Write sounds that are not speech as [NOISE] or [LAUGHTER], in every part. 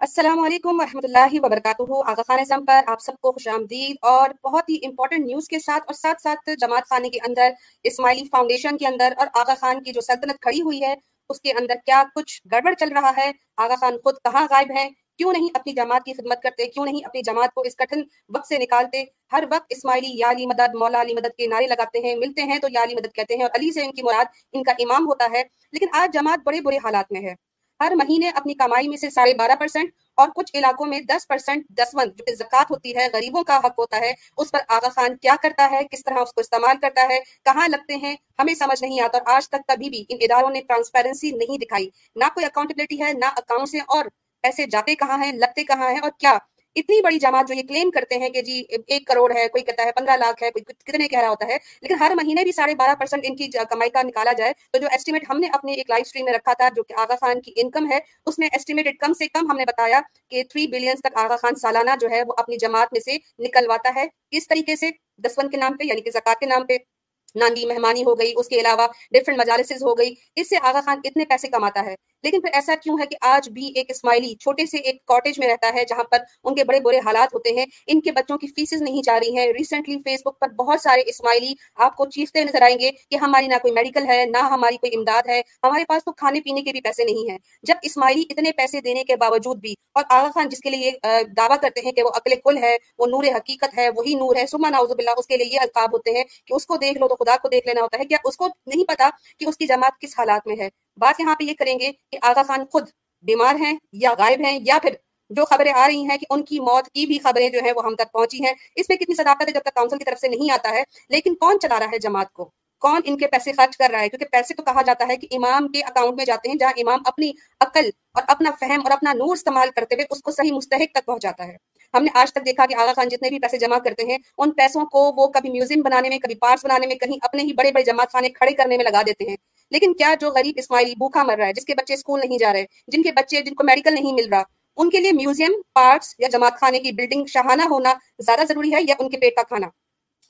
السلام علیکم ورحمۃ اللہ وبرکاتہ۔ آغا خان ازم پر آپ سب کو خوش آمدید اور بہت ہی امپورٹنٹ نیوز کے ساتھ اور ساتھ ساتھ جماعت خانے کے اندر، اسماعیلی فاؤنڈیشن کے اندر اور آغا خان کی جو سلطنت کھڑی ہوئی ہے، اس کے اندر کیا کچھ گڑبڑ چل رہا ہے؟ آغا خان خود کہاں غائب ہیں؟ کیوں نہیں اپنی جماعت کی خدمت کرتے؟ کیوں نہیں اپنی جماعت کو اس کٹھن وقت سے نکالتے؟ ہر وقت اسماعیلی یا علی مدد، مولا علی مدد کے نعرے لگاتے ہیں، ملتے ہیں تو یا علی مدد کہتے ہیں اور علی سے ان کی مراد ان کا امام ہوتا ہے۔ لیکن آج جماعت بڑے برے حالات میں ہے۔ ہر مہینے اپنی کمائی میں سے ساڑھے بارہ پرسینٹ اور کچھ علاقوں میں دس پرسینٹ دسوند جو کہ زکوٰۃ ہوتی ہے، غریبوں کا حق ہوتا ہے، اس پر آغا خان کیا کرتا ہے، کس طرح اس کو استعمال کرتا ہے، کہاں لگتے ہیں، ہمیں سمجھ نہیں آتا اور آج تک کبھی بھی ان اداروں نے ٹرانسپیرنسی نہیں دکھائی۔ نہ کوئی اکاؤنٹبلٹی ہے، نہ اکاؤنٹس ہیں اور پیسے جاتے کہاں ہیں، لگتے کہاں ہیں اور کیا اتنی بڑی جماعت جو یہ کلیم کرتے ہیں کہ جی ایک کروڑ ہے، کوئی کہتا ہے پندرہ لاکھ ہے، کوئی کتنے کہہ رہا ہوتا ہے، لیکن ہر مہینے بھی ساڑھے بارہ پرسنٹ ان کی کمائی کا نکالا جائے، تو جو ایسٹیمیٹ ہم نے اپنے ایک لائف اسٹریم میں رکھا تھا، جو کہ آغا خان کی انکم ہے، اس میں ایسٹیمیٹڈ کم سے کم ہم نے بتایا کہ تھری بلینس تک آغا خان سالانہ جو ہے، وہ اپنی جماعت میں سے نکلواتا ہے۔ اس طریقے سے؟ دسون کے نام پہ یعنی کہ زکات کے نام پہ۔ ناندی مہمانی ہو گئی، اس کے علاوہ ڈفرنٹ مجالسز ہو گئی۔ اس سے آغا خان اتنے پیسے کماتا ہے۔ لیکن پھر ایسا کیوں ہے کہ آج بھی ایک اسماعیلی چھوٹے سے ایک کاٹیج میں رہتا ہے جہاں پر ان کے بڑے برے حالات ہوتے ہیں، ان کے بچوں کی فیسز نہیں جا رہی ہیں۔ ریسنٹلی فیس بک پر بہت سارے اسماعیلی آپ کو چیختے نظر آئیں گے کہ ہماری نہ کوئی میڈیکل ہے، نہ ہماری کوئی امداد ہے، ہمارے پاس تو کھانے پینے کے بھی پیسے نہیں ہیں۔ جب اسماعیلی اتنے پیسے دینے کے باوجود بھی اور آغا خان جس کے لیے دعویٰ کرتے ہیں کہ وہ عقل کل ہے، وہ نور حقیقت ہے، وہی نور ہے سما ناؤز باللہ، اس کے لیے یہ القاب ہوتے ہیں کہ اس کو دیکھ لو تو خدا کو دیکھ لینا ہوتا ہے۔ کیا اس کو نہیں پتا کہ اس کی جماعت کس حالات میں ہے؟ بات یہاں پہ یہ کریں گے کہ آغا خان خود بیمار ہیں یا غائب ہیں یا پھر جو خبریں آ رہی ہیں کہ ان کی موت کی بھی خبریں جو ہیں وہ ہم تک پہنچی ہیں، اس میں کتنی صداقت ہے جب تک کاؤنسل کی طرف سے نہیں آتا ہے؟ لیکن کون چلا رہا ہے جماعت کو؟ کون ان کے پیسے خرچ کر رہا ہے؟ کیونکہ پیسے تو کہا جاتا ہے کہ امام کے اکاؤنٹ میں جاتے ہیں جہاں امام اپنی عقل اور اپنا فہم اور اپنا نور استعمال کرتے ہوئے اس کو صحیح مستحق تک پہنچاتا ہے۔ ہم نے آج تک دیکھا کہ آغا خان جتنے بھی پیسے جمع کرتے ہیں، ان پیسوں کو وہ کبھی میوزیم بنانے میں، کبھی پارکس بنانے میں، کہیں اپنے ہی بڑے بڑے جماعت خانے کھڑے کرنے میں لگا دیتے ہیں۔ لیکن کیا جو غریب اسماعیلی بھوکا مر رہا ہے، جس کے بچے اسکول نہیں جا رہے، جن کے بچے، جن کو میڈیکل نہیں مل رہا، ان کے لیے میوزیم پارکس یا جماعت خانے کی بلڈنگ شہانہ ہونا زیادہ ضروری ہے یا ان کے پیٹ کا کھانا؟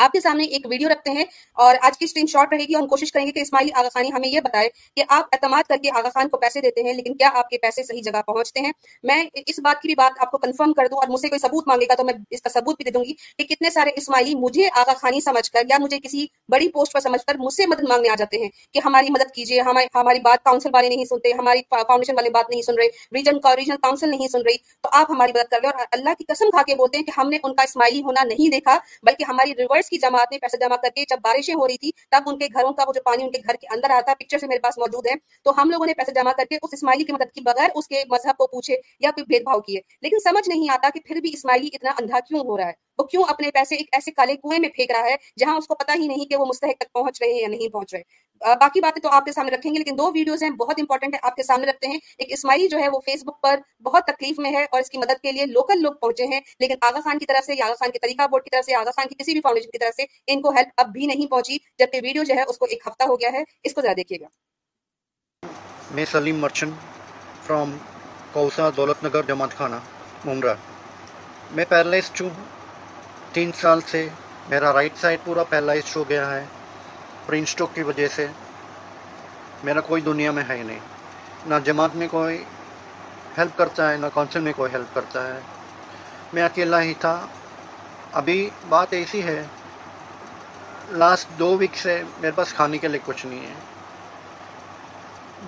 آپ کے سامنے ایک ویڈیو رکھتے ہیں اور آج کی اسکرین شاٹ رہے گی ہم کوشش کریں گے کہ اسماعیلی آغا خانی ہمیں یہ بتائے کہ آپ اعتماد کر کے آغا خان کو پیسے دیتے ہیں لیکن کیا آپ کے پیسے صحیح جگہ پہنچتے ہیں؟ میں اس بات کی بھی بات آپ کو کنفرم کر دوں اور مجھ سے کوئی ثبوت مانگے گا تو میں اس کا ثبوت بھی دے دوں گی کہ کتنے سارے اسماعیلی مجھے آغا خانی سمجھ کر یا مجھے کسی بڑی پوسٹ پر سمجھ کر مجھ سے مدد مانگنے آ جاتے ہیں کہ ہماری مدد کیجیے، ہماری بات کاؤنسل والے نہیں سنتے، ہماری فاؤنڈیشن والے بات نہیں سن رہے ریجن کا ریجنل کاؤنسل نہیں سن رہی، تو آپ ہماری مدد کر لیں اور اللہ کی قسم کھا کے بولتے ہیں کہ ہم نے ان کا اسماعیلی ہونا نہیں دیکھا، بلکہ ہماری ریورس کی جماعت نے پیسے جمع کر کے جب بارشیں ہو رہی تھی، تب ان کے گھروں کا وہ جو پانی ان کے گھر کے اندر آتا پکچر سے میرے پاس موجود ہے۔ تو ہم لوگوں نے پیسے جمع کر کے اس اسماعیلی کی مدد کی بغیر اس کے مذہب کو پوچھے یا کوئی بھید بھاؤ کیے۔ لیکن سمجھ نہیں آتا کہ پھر بھی اسماعیلی اتنا اندھا کیوں ہو رہا ہے۔ وہ کیوں اپنے پیسے ایک ایسے کالے کنویں میں پھینک رہا ہے جہاں اس کو پتا ہی نہیں کہ وہ مستحق تک پہنچ رہے ہیں یا نہیں پہنچ رہے۔ باقی باتیں تو آپ کے سامنے رکھیں گے، لیکن دو ویڈیوز ہیں، بہت انپورٹنٹ ہے آپ کے سامنے رکھتے ہیں۔ ایک اسماعیلی جو ہے، وہ فیس بک پر بہت تکلیف میں ہے اور اس کی مدد کے لیے لوکل لوگ پہنچے ہیں، لیکن آغا خان کی طرف سے آغا خان کے طریقہ بورڈ کی طرف سے، آغا خان کی کسی بھی فاؤنڈیشن کی طرف سے ان کو ہیلپ اب بھی نہیں پہنچی، جبکہ ویڈیو جو ہے، اس کو ایک ہفتہ ہو گیا ہے۔ اس کو ذرا دیکھیے گا۔ میں سلیم مرچن فرام کوسا دولت نگر، جماعت خانہ ممرہ۔ میں پیرلسٹ ہوں۔ تین سال سے میرا رائٹ سائڈ پورا پیرلائزڈ ہو گیا ہے۔ برین اسٹوک کی وجہ سے میرا کوئی دنیا میں ہے ہی نہیں۔ نہ جماعت میں کوئی ہیلپ کرتا ہے، نہ کونسل میں کوئی ہیلپ کرتا ہے۔ میں اکیلا ہی تھا۔ ابھی بات ایسی ہے لاسٹ دو ویک سے میرے پاس کھانے کے لیے کچھ نہیں ہے۔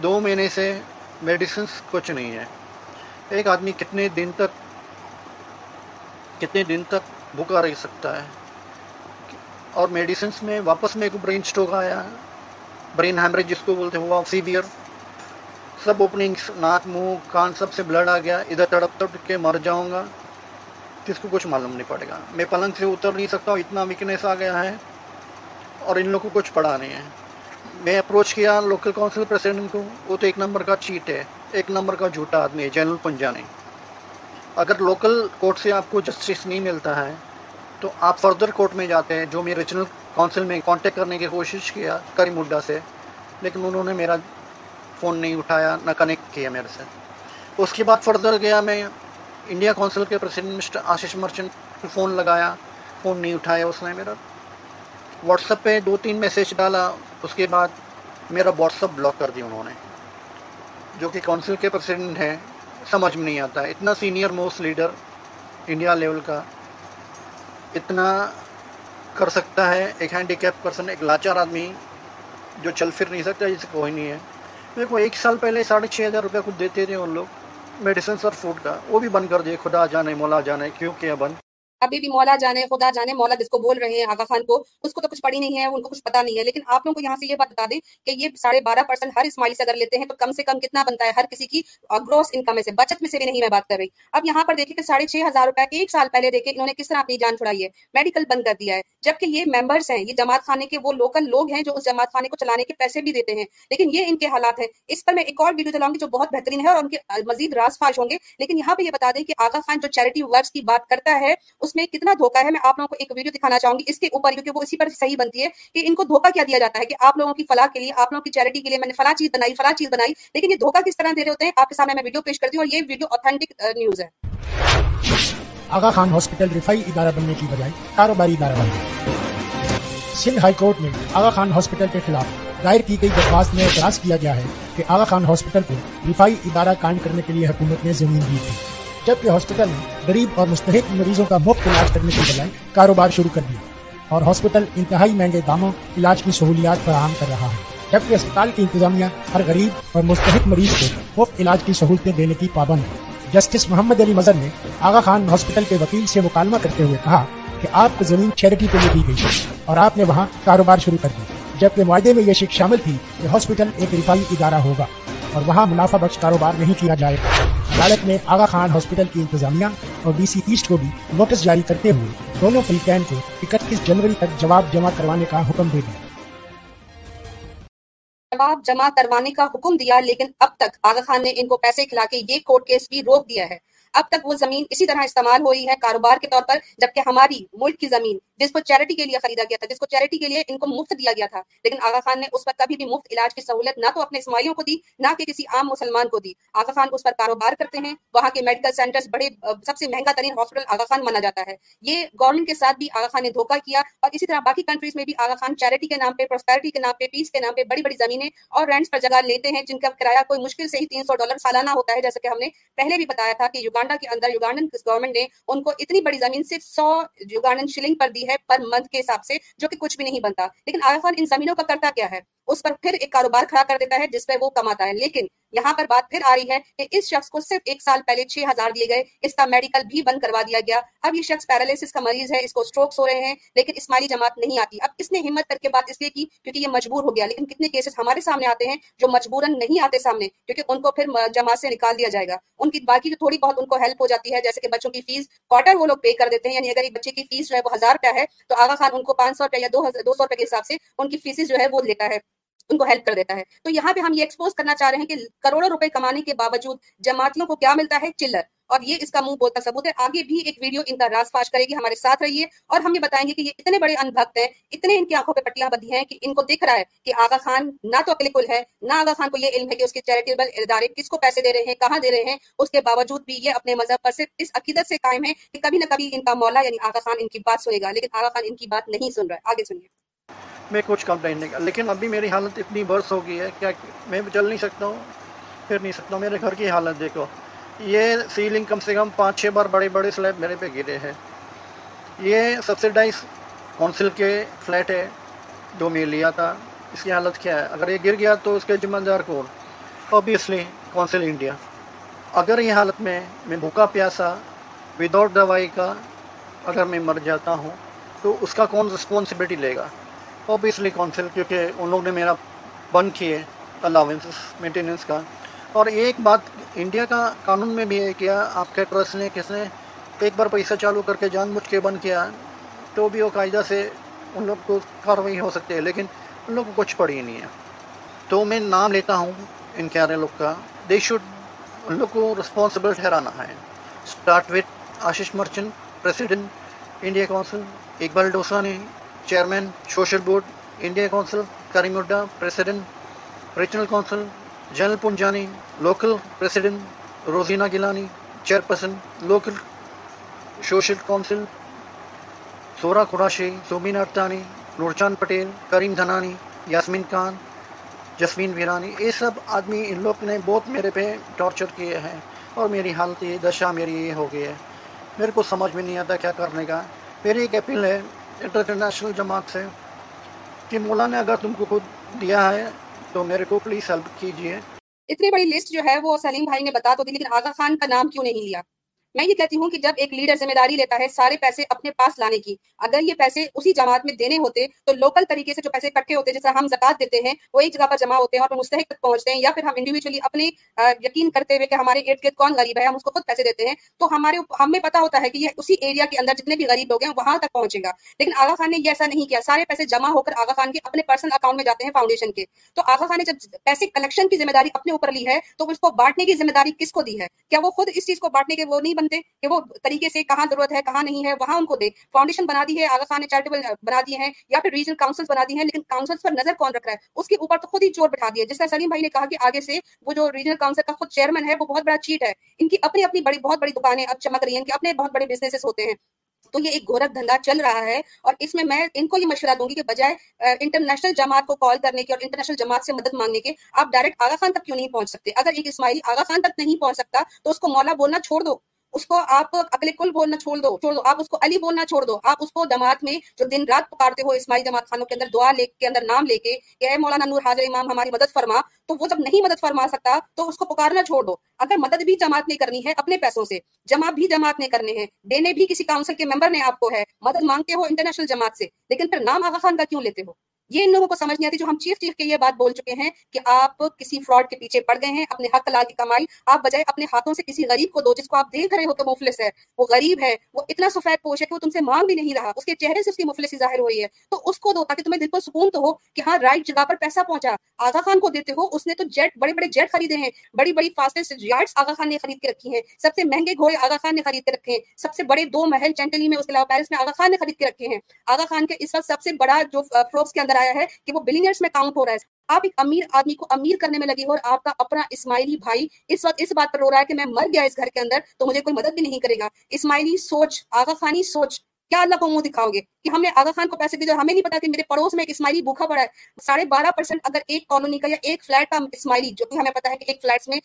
دو مہینے سے میڈیسنس کچھ نہیں ہے۔ ایک آدمی کتنے دن تک، کتنے دن تک بھوکا رہ سکتا ہے؟ اور میڈیسنس میں واپس میں ایک برین اسٹوک آیا برین ہیمریج جس کو بولتے ہوا سیویئر سب اوپننگس ناک، منہ، کان، سب سے بلڈ آ گیا۔ ادھر تڑپ تڑپ کے مر جاؤں گا۔ کس کو کچھ معلوم نہیں پڑے گا۔ میں پلنگ سے اتر نہیں سکتا ہوں، اتنا ویکنیس آ گیا ہے۔ اور ان لوگوں کو کچھ پڑھا نہیں ہے۔ میں اپروچ کیا لوکل کونسل پریسیڈنٹ کو۔ وہ تو ایک نمبر کا چیٹ ہے۔ ایک نمبر کا جھوٹا آدمی ہے، جنرل پنجانی اگر لوکل کورٹ سے آپ کو جسٹس نہیں ملتا ہے تو آپ فردر کورٹ میں جاتے ہیں، جو میں ریجنل کونسل میں کانٹیکٹ کرنے کی کوشش کیا کری مڈا سے، لیکن انہوں نے میرا فون نہیں اٹھایا، نہ کنیکٹ کیا میرے سے۔ اس کے بعد فردر گیا میں انڈیا کونسل کے پریسیڈنٹ مسٹر آشیش مرچنٹ کو فون لگایا فون نہیں اٹھایا اس نے میرا۔ واٹس ایپ پہ دو تین میسیج ڈالا، اس کے بعد میرا واٹس ایپ بلاک کر دیا انہوں نے۔ جو کہ کونسل کے پریسیڈنٹ ہیں، سمجھ میں نہیں آتا۔ ہے اتنا senior most leader India level کا۔ اتنا کر سکتا ہے، ایک ہینڈی کیپ پرسن ایک لاچار آدمی جو چل پھر نہیں سکتا جسے کوئی نہیں ہے۔ دیکھو، ایک سال پہلے ساڑھے چھ ہزار روپیہ کچھ دیتے تھے ان لوگ میڈیسنس اور فوڈ کا، وہ بھی بند کر دیے، خدا جانے، مولا جانے، کیوں کیا بند؟ ابھی بھی مولا جانے، خدا جانے، مولا جس کو بول رہے ہیں، آغا خان کو، اس کو تو کچھ پڑی نہیں ہے، ان کو کچھ پتا نہیں ہے، لیکن آپ لوگوں کو یہاں سے یہ بات بتا دیں کہ یہ ساڑھے بارہ پرسینٹ ہر اسماعیل سے اگر لیتے ہیں تو کم سے کم کتنا بنتا ہے؟ ہر کسی کی گروس انکم میں سے، بچت میں سے بھی نہیں میں بات کر رہی۔ اب یہاں پر دیکھیں کہ ساڑھے چھ ہزار روپے ایک سال پہلے دیکھیں انہوں نے کس طرح اپنی جان چھڑائی ہے؟ میڈیکل بند کر دیا ہے۔ جبکہ یہ ممبرس ہیں، یہ جماعت خانے کے وہ لوکل لوگ ہیں جو اس جماعت خانے کو چلانے کے پیسے بھی دیتے ہیں۔ لیکن یہ ان کے حالات ہیں۔ اس پر میں ایک اور ویڈیو چلاؤں گی جو بہت بہترین ہے اور ان کے مزید راز فاش ہوں گے۔ لیکن یہاں پہ یہ بتا دیں کہ آغا خان جو چیریٹی ورکس کی بات کرتا ہے اس اس میں کتنا دھوکا ہے، میں آپ لوگوں کو ایک ویڈیو دکھانا چاہوں گی اس کے اوپر کیونکہ وہ اسی پر صحیح بنتی ہے کہ ان کو دھوکا کیا دیا جاتا ہے کہ آپ لوگوں کی فلاح کے لیے، آپ لوگوں کی چیریٹی کے لیے، میں نے فلاں چیز بنائی، فلاں چیز بنائی، لیکن یہ دھوکا کس طرح دے رہے ہوتے ہیں؟ آپ کے سامنے میں ویڈیو پیش کرتی ہوں اور یہ ویڈیو اوتھینٹک نیوز uh, ہے۔ آغا خان ہاسپٹل رفائی ادارہ بننے کی بجائے کاروباری ادارہ بن گیا سندھ ہائی کورٹ میں آغا خان ہاسپٹل کے خلاف دائر کی گئی درخواست میں اعتراض کیا گیا ہے کہ آغا خان ہاسپٹل کو رفائی ادارہ قائم کرنے کے لیے حکومت نے زمین دی تھی۔ جبکہ ہاسپٹل نے غریب اور مستحق مریضوں کا مفت علاج کرنے کی بجائے کاروبار شروع کر دیا اور ہاسپٹل انتہائی مہنگے داموں، علاج کی سہولیات فراہم کر رہا ہے۔ جبکہ اسپتال کی انتظامیہ ہر غریب اور مستحق مریض کو مفت علاج کی سہولتیں دینے کی پابند ہے۔ جسٹس محمد علی مظہر نے آغا خان ہاسپٹل کے وکیل سے مکالمہ کرتے ہوئے کہا کہ آپ کو زمین چیریٹی کے لیے دی گئی اور آپ نے وہاں کاروبار شروع کر دیا۔ جبکہ معاہدے میں یہ شک شامل تھی کہ ہاسپٹل ایک رفائی ادارہ ہوگا۔ اور وہاں منافع بخش کاروبار نہیں کیا جائے۔ گا عدالت نے آغا خان ہاسپٹل کی انتظامیہ اور ڈی سی ایسٹ کو بھی نوٹس جاری کرتے ہوئے دونوں فریقین کو اکتیس جنوری تک جواب جمع کروانے کا حکم دے دیا۔ جواب جمع کروانے کا حکم دیا، لیکن اب تک آغا خان نے ان کو پیسے کھلا کے یہ کورٹ کیس بھی روک دیا ہے۔ اب تک وہ زمین اسی طرح استعمال ہوئی ہے کاروبار کے طور پر، جبکہ ہماری ملک کی زمین جس کو چیریٹی کے لیے خریدا گیا تھا، جس کو چیریٹی کے لیے ان کو مفت دیا گیا تھا۔ لیکن آغا خان نے اس پر کبھی بھی مفت علاج کی سہولت نہ تو اپنے اسماعیلیوں کو دی، نہ کہ کسی عام مسلمان کو دی۔ آغا خان اس پر کاروبار کرتے ہیں، وہاں کے میڈیکل سینٹرز بڑے، سب سے مہنگا ترین ہاسپٹل آغا خان مانا جاتا ہے۔ یہ گورنمنٹ کے ساتھ بھی آغا خان نے دھوکہ کیا اور اسی طرح باقی کنٹریز میں بھی آغا خان چیریٹی کے نام پہ پروسپیرٹی کے نام پہ پیس کے نام پہ بڑی بڑی زمینیں اور رینٹس پر جگہ لیتے ہیں، جن کا کرایہ کوئی مشکل سے ہی تین سو ڈالر سالانہ ہوتا ہے۔ جیسے کہ ہم نے پہلے بھی بتایا تھا کہ یوگانڈا کے اندر یوگانڈن گورنمنٹ نے ان کو اتنی بڑی زمین، صرف سو یوگانڈن شلنگ پر دی ہے پر منتھ کے حساب سے جو کہ کچھ بھی نہیں بنتا۔ لیکن آغا خان ان زمینوں کا کرتا کیا ہے؟ اس پر پھر ایک کاروبار کھڑا کر دیتا ہے، جس پہ وہ کماتا ہے۔ لیکن یہاں پر بات پھر آ رہی ہے کہ اس شخص کو صرف ایک سال پہلے چھ ہزار دیے گئے، اس کا میڈیکل بھی بند کروا دیا گیا۔ اب یہ شخص پیرالیسس کا مریض ہے، اس کو سٹروکس ہو رہے ہیں، لیکن اسماعیلی جماعت نہیں آتی۔ اب اس نے ہمت کر کے بات اس لیے کی کیونکہ یہ مجبور ہو گیا۔ لیکن کتنے کیسز ہمارے سامنے آتے ہیں جو مجبوراً نہیں آتے سامنے، کیونکہ ان کو پھر جماعت سے نکال دیا جائے گا۔ ان کی باقی جو تھوڑی بہت ان کو ہیلپ ہو جاتی ہے، جیسے کہ بچوں کی فیس کوارٹر وہ لوگ پے کر دیتے ہیں۔ یعنی اگر ایک بچے کی فیس جو ہے وہ ہزار روپیہ ہے، تو آغا خان ان کو پانچ سو روپیہ یا دو سو روپے کے حساب سے ان کی فیسز جو ہے وہ لیتا ہے۔ ان کو ہیلپ کر دیتا ہے۔ تو یہاں پہ ہم یہ ایکسپوز کرنا چاہ رہے ہیں کہ کروڑوں روپے کمانے کے باوجود جماعتیوں کو کیا ملتا ہے؟ چلر اور یہ اس کا منہ بولتا ثبوت ہے۔ آگے بھی ایک ویڈیو ان کا راز فاش کرے گی، ہمارے ساتھ رہیے۔ اور ہم یہ بتائیں گے کہ یہ اتنے بڑے ان بھکت ہیں، اتنے ان کی آنکھوں پہ پٹیاں بدھی ہیں کہ ان کو دکھ رہا ہے کہ آغا خان نہ تو اکل ہے، نہ آغا خان کو یہ علم ہے کہ اس کے چیریٹیبل ادارے کس کو پیسے دے رہے ہیں، کہاں دے رہے ہیں۔ اس کے باوجود بھی یہ اپنے مذہب پر صرف اس عقیدت سے قائم ہے کہ کبھی نہ کبھی ان کا مولا یعنی آغا خان ان کی بات سنے گا۔ لیکن آغا خان ان کی بات نہیں سن رہا ہے۔ آگے سنیے۔ میں کچھ کمپلین نہیں کر لیکن ابھی میری حالت اتنی برس ہو گئی ہے کیا میں چل نہیں سکتا ہوں، پھر نہیں سکتا ہوں۔ میرے گھر کی حالت دیکھو۔ یہ سیلنگ کم سے کم پانچ چھ بار بڑے بڑے سلیب میرے پہ گرے ہیں۔ یہ سبسڈائز کونسل کے فلیٹ ہے جو میں لیا تھا اس کی حالت کیا ہے؟ اگر یہ گر گیا تو اس کے ذمہ دار کون؟ اوبیسلی کونسل انڈیا اگر یہ حالت میں میں بھوکا پیاسا وداؤٹ دوائی کا اگر میں مر جاتا ہوں، تو اس کا کون رسپانسبلٹی لے گا؟ اوبیسلی کونسل کیونکہ ان لوگ نے میرا بند کیے الاؤنس مینٹیننس کا۔ اور ایک بات انڈیا کا قانون میں بھی ہے کیا، آپ کے ٹرسٹ نے کس نے ایک بار پیسہ چالو کر کے جان بوجھ کے بند کیا، تو بھی وہ قاعدہ سے ان لوگ کو کاروائی ہو سکتی ہے، لیکن ان لوگ کو کچھ پڑی نہیں ہے۔ تو میں نام لیتا ہوں ان کیارے لوگ کا۔ دے شوڈ ان لوگ کو رسپانسبل ٹھہرانا ہے۔ Start with Ashish Merchant president India council Iqbal Dossani chairman social board India council Karim Adda president regional council general Panjani local president Rozina Gilani chairperson local social council Sura Qureshi Somen ارتانی نورچاند Patel کریم دھنانی یاسمین خان جسمین ویرانی یہ سب آدمی ان لوگ نے بہت میرے پہ torture کیے ہیں اور میری حالت یہ دشا میری یہ ہو گئی ہے۔ میرے کو سمجھ میں نہیں آتا کیا کرنے کا۔ میری ایک اپیل ہے انٹرنیشنل جماعت سے کہ مولانا اگر تم کو خود دیا ہے تو میرے کو پلیز ہیلپ کیجیے اتنی بڑی لسٹ جو ہے وہ سلیم بھائی نے بتا تو دی لیکن آغا خان کا نام کیوں نہیں لیا؟ میں یہ کہتی ہوں کہ جب ایک لیڈر ذمہ داری لیتا ہے سارے پیسے اپنے پاس لانے کی، اگر یہ پیسے اسی جماعت میں دینے ہوتے تو لوکل طریقے سے جو پیسے اکٹھے ہوتے جیسے ہم زکات دیتے ہیں، وہ ایک جگہ پر جمع ہوتے ہیں اور مستحق تک پہنچتے ہیں یا پھر ہم انڈیویجلی اپنے یقین کرتے ہوئے کہ ہمارے ارد گرد کون غریب ہے، ہم اس کو خود پیسے دیتے ہیں، تو ہمارے ہمیں پتا ہوتا ہے کہ یہ اسی ایریا کے اندر جتنے بھی غریب لوگ ہیں، وہاں تک پہنچے گا۔ لیکن آغا خان نے یہ ایسا نہیں کیا۔ سارے پیسے جمع ہو کر آغا خان کے اپنے پرسنل اکاؤنٹ میں جاتے ہیں فاؤنڈیشن کے۔ تو آغا خان نے جب پیسے کلیکشن کی ذمہ داری اپنے اوپر لی ہے، تو اس کو بانٹنے کی ذمہ داری کس کو دی ہے؟ کیا وہ خود اس چیز کو بانٹنے کے وہ نہیں بنتے کہ وہ طریقے سے کہاں ضرورت ہے، کہاں نہیں ہے، وہاں ان کو دے۔ فاؤنڈیشن بنا دی ہے، آغا خان نے چیریٹیبل بنا دیے ہیں یا پھر ریجنل کاؤنسل بنا دی ہیں، لیکن کاؤنسل پر نظر کون رکھ رہا ہے؟ اس کے اوپر تو خود ہی چور بٹھا دیا۔ جس طرح سلیم بھائی نے کہا کہ آگے سے وہ جو ریجنل کاؤنسل کا خود چیئرمین ہے، وہ بہت بڑا چیٹ ہے۔ ان کی اپنی اپنی بڑی، بہت بڑی دکانیں اب چمک رہی ہیں ان کے اپنے بہت بڑے بزنس ہوتے ہیں۔ تو یہ ایک گورکھ دھندا چل رہا ہے اور اس میں میں ان کو یہ مشورہ دوں گی کہ بجائے انٹرنیشنل جماعت کو کال کرنے کے اور انٹرنیشنل جماعت سے مدد مانگنے کے، آپ ڈائریکٹ آغا خان تک کیوں نہیں پہنچ سکتے؟ اگر ایک اسماعیلی آغا خان تک نہیں پہنچ سکتا تو اس کو مولا بولنا چھوڑ دو۔ اس کو آپ اکل کل بولنا چھوڑ دو چھوڑ دو۔ آپ اس کو علی بولنا چھوڑ دو۔ آپ اس کو جماعت میں جو دن رات پکارتے ہو اسماعیل جماعت خانوں کے اندر دعا لے کے اندر نام لے کے کہ اے مولانا نور حاضر امام ہماری مدد فرما، تو وہ جب نہیں مدد فرما سکتا تو اس کو پکارنا چھوڑ دو۔ اگر مدد بھی جماعت نے کرنی ہے اپنے پیسوں سے جمع بھی جماعت نے کرنے ہیں، دینے بھی کسی کاؤنسل کے ممبر نے آپ کو ہے، مدد مانگتے ہو انٹرنیشنل جماعت سے، لیکن پھر نام آغا خان کا کیوں لیتے ہو؟ یہ ان لوگوں کو سمجھ نہیں آتی جو ہم چیف چیف کے یہ بات بول چکے ہیں کہ آپ کسی فراڈ کے پیچھے پڑ گئے ہیں، اپنے حق لال کی کمائی، آپ بجائے اپنے ہاتھوں سے کسی غریب کو دو جس کو آپ دیکھ رہے ہو کہ مفلس ہے، وہ غریب ہے، وہ اتنا سفید پوش ہے کہ وہ تم سے مانگ بھی نہیں رہا، اس کے چہرے سے اس کی مفلسی ظاہر ہوئی ہے۔ تو اس کو دو تاکہ تمہیں دل کو سکون تو ہو کہ ہاں رائٹ جگہ پر پیسہ پہنچا۔ آغا خان کو دیتے ہو، اس نے تو جیٹ بڑے بڑے جیٹ خریدے ہیں۔ بڑی بڑی فاسٹسٹ یارڈس آغا خان نے خرید کے رکھی ہیں۔ سب سے مہنگے گھوڑے آغا خان نے خرید کے رکھے ہیں۔ سب سے بڑے دو محل چینٹلی میں اس کے علاوہ پیرس میں آغا خان نے خرید کے رکھے ہیں۔ آغا خان کے اس وقت سب سے بڑا جو فروکس کے اندر آیا ہے کہ وہ بلینئرس میں کاؤنٹ ہو رہا ہے۔ آپ ایک امیر آدمی کو امیر کرنے میں لگی ہو اور آپ کا اپنا اسماعیلی بھائی اس وقت اس بات پر رو رہا ہے کہ میں مر گیا اس گھر کے اندر تو مجھے کوئی مدد بھی نہیں کرے گا۔ اسماعیلی سوچ، آغا خانی سوچ کیا اللہ کو منہ دکھاؤ گے کہ ہم نے آغا خان کو پیسے دیے ہمیں نہیں پتا کہ میرے پڑوس میں ایک اسماعیلی بھوکھا پڑا ہے؟ ساڑھے بارہ پرسینٹ اگر ایک کالونی کا یا ایک فلیٹ کا اسماعیلی، جو کہ ہمیں پتا ہے کہ ایک فلیٹس میں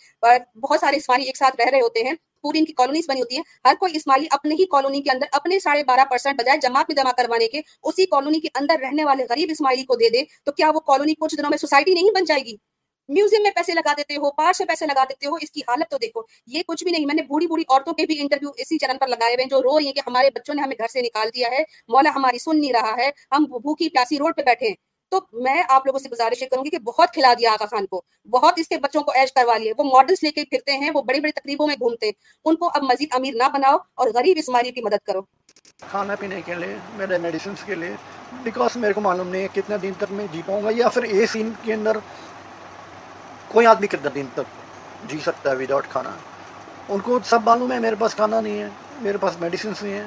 بہت سارے اسماعیلی ایک ساتھ رہ رہے ہوتے ہیں، پوری ان کی کالونیز بنی ہوتی ہیں، ہر کوئی اسماعیلی اپنے ہی کالونی کے اندر اپنے ساڑھے بارہ پرسینٹ بجائے جماعت میں جمع کروانے کے، اسی کالونی کے اندر رہنے والے غریب اسماعیلی کو دے دے، تو کیا وہ کالونی کچھ دنوں میں سوسائٹی نہیں بن جائے گی؟ میوزیم میں پیسے لگا دیتے ہو، پارک سے پیسے لگا دیتے ہو، اس کی حالت تو دیکھو۔ یہ کچھ بھی نہیں، میں نے بوڑھی بوڑھی عورتوں کے بھی انٹرویو اسی چرن پر لگائے ہوئے جو رو رہی ہیں کہ ہمارے بچوں نے ہمیں گھر سے نکال دیا ہے، مولا ہماری سن نہیں رہا ہے، ہم بھوکی پیاسی روڈ پہ بیٹھے ہیں۔ تو میں آپ لوگوں سے گزارش کروں گی کہ بہت کھلا دیا آغا خان کو، بہت اس کے بچوں کو ایش کروا لیے۔ وہ ماڈلس لے کے پھرتے ہیں، وہ بڑی بڑی تقریبوں میں گھومتے ہیں۔ ان کو اب مزید امیر نہ بناؤ اور غریب اسماعیلی کی مدد کرو۔ کھانا پینے کے لیے، میرے میڈیسنس کے لیے بیکاز میرے کو معلوم نہیں ہے کتنے دن تک میں جی پاؤں گا یا پھر اے سین کے اندر کوئی آدمی کتنے دن تک جی سکتا ہے وداؤٹ کھانا؟ ان کو سب معلوم ہے میرے پاس کھانا نہیں ہے، میرے پاس میڈیسنس نہیں ہے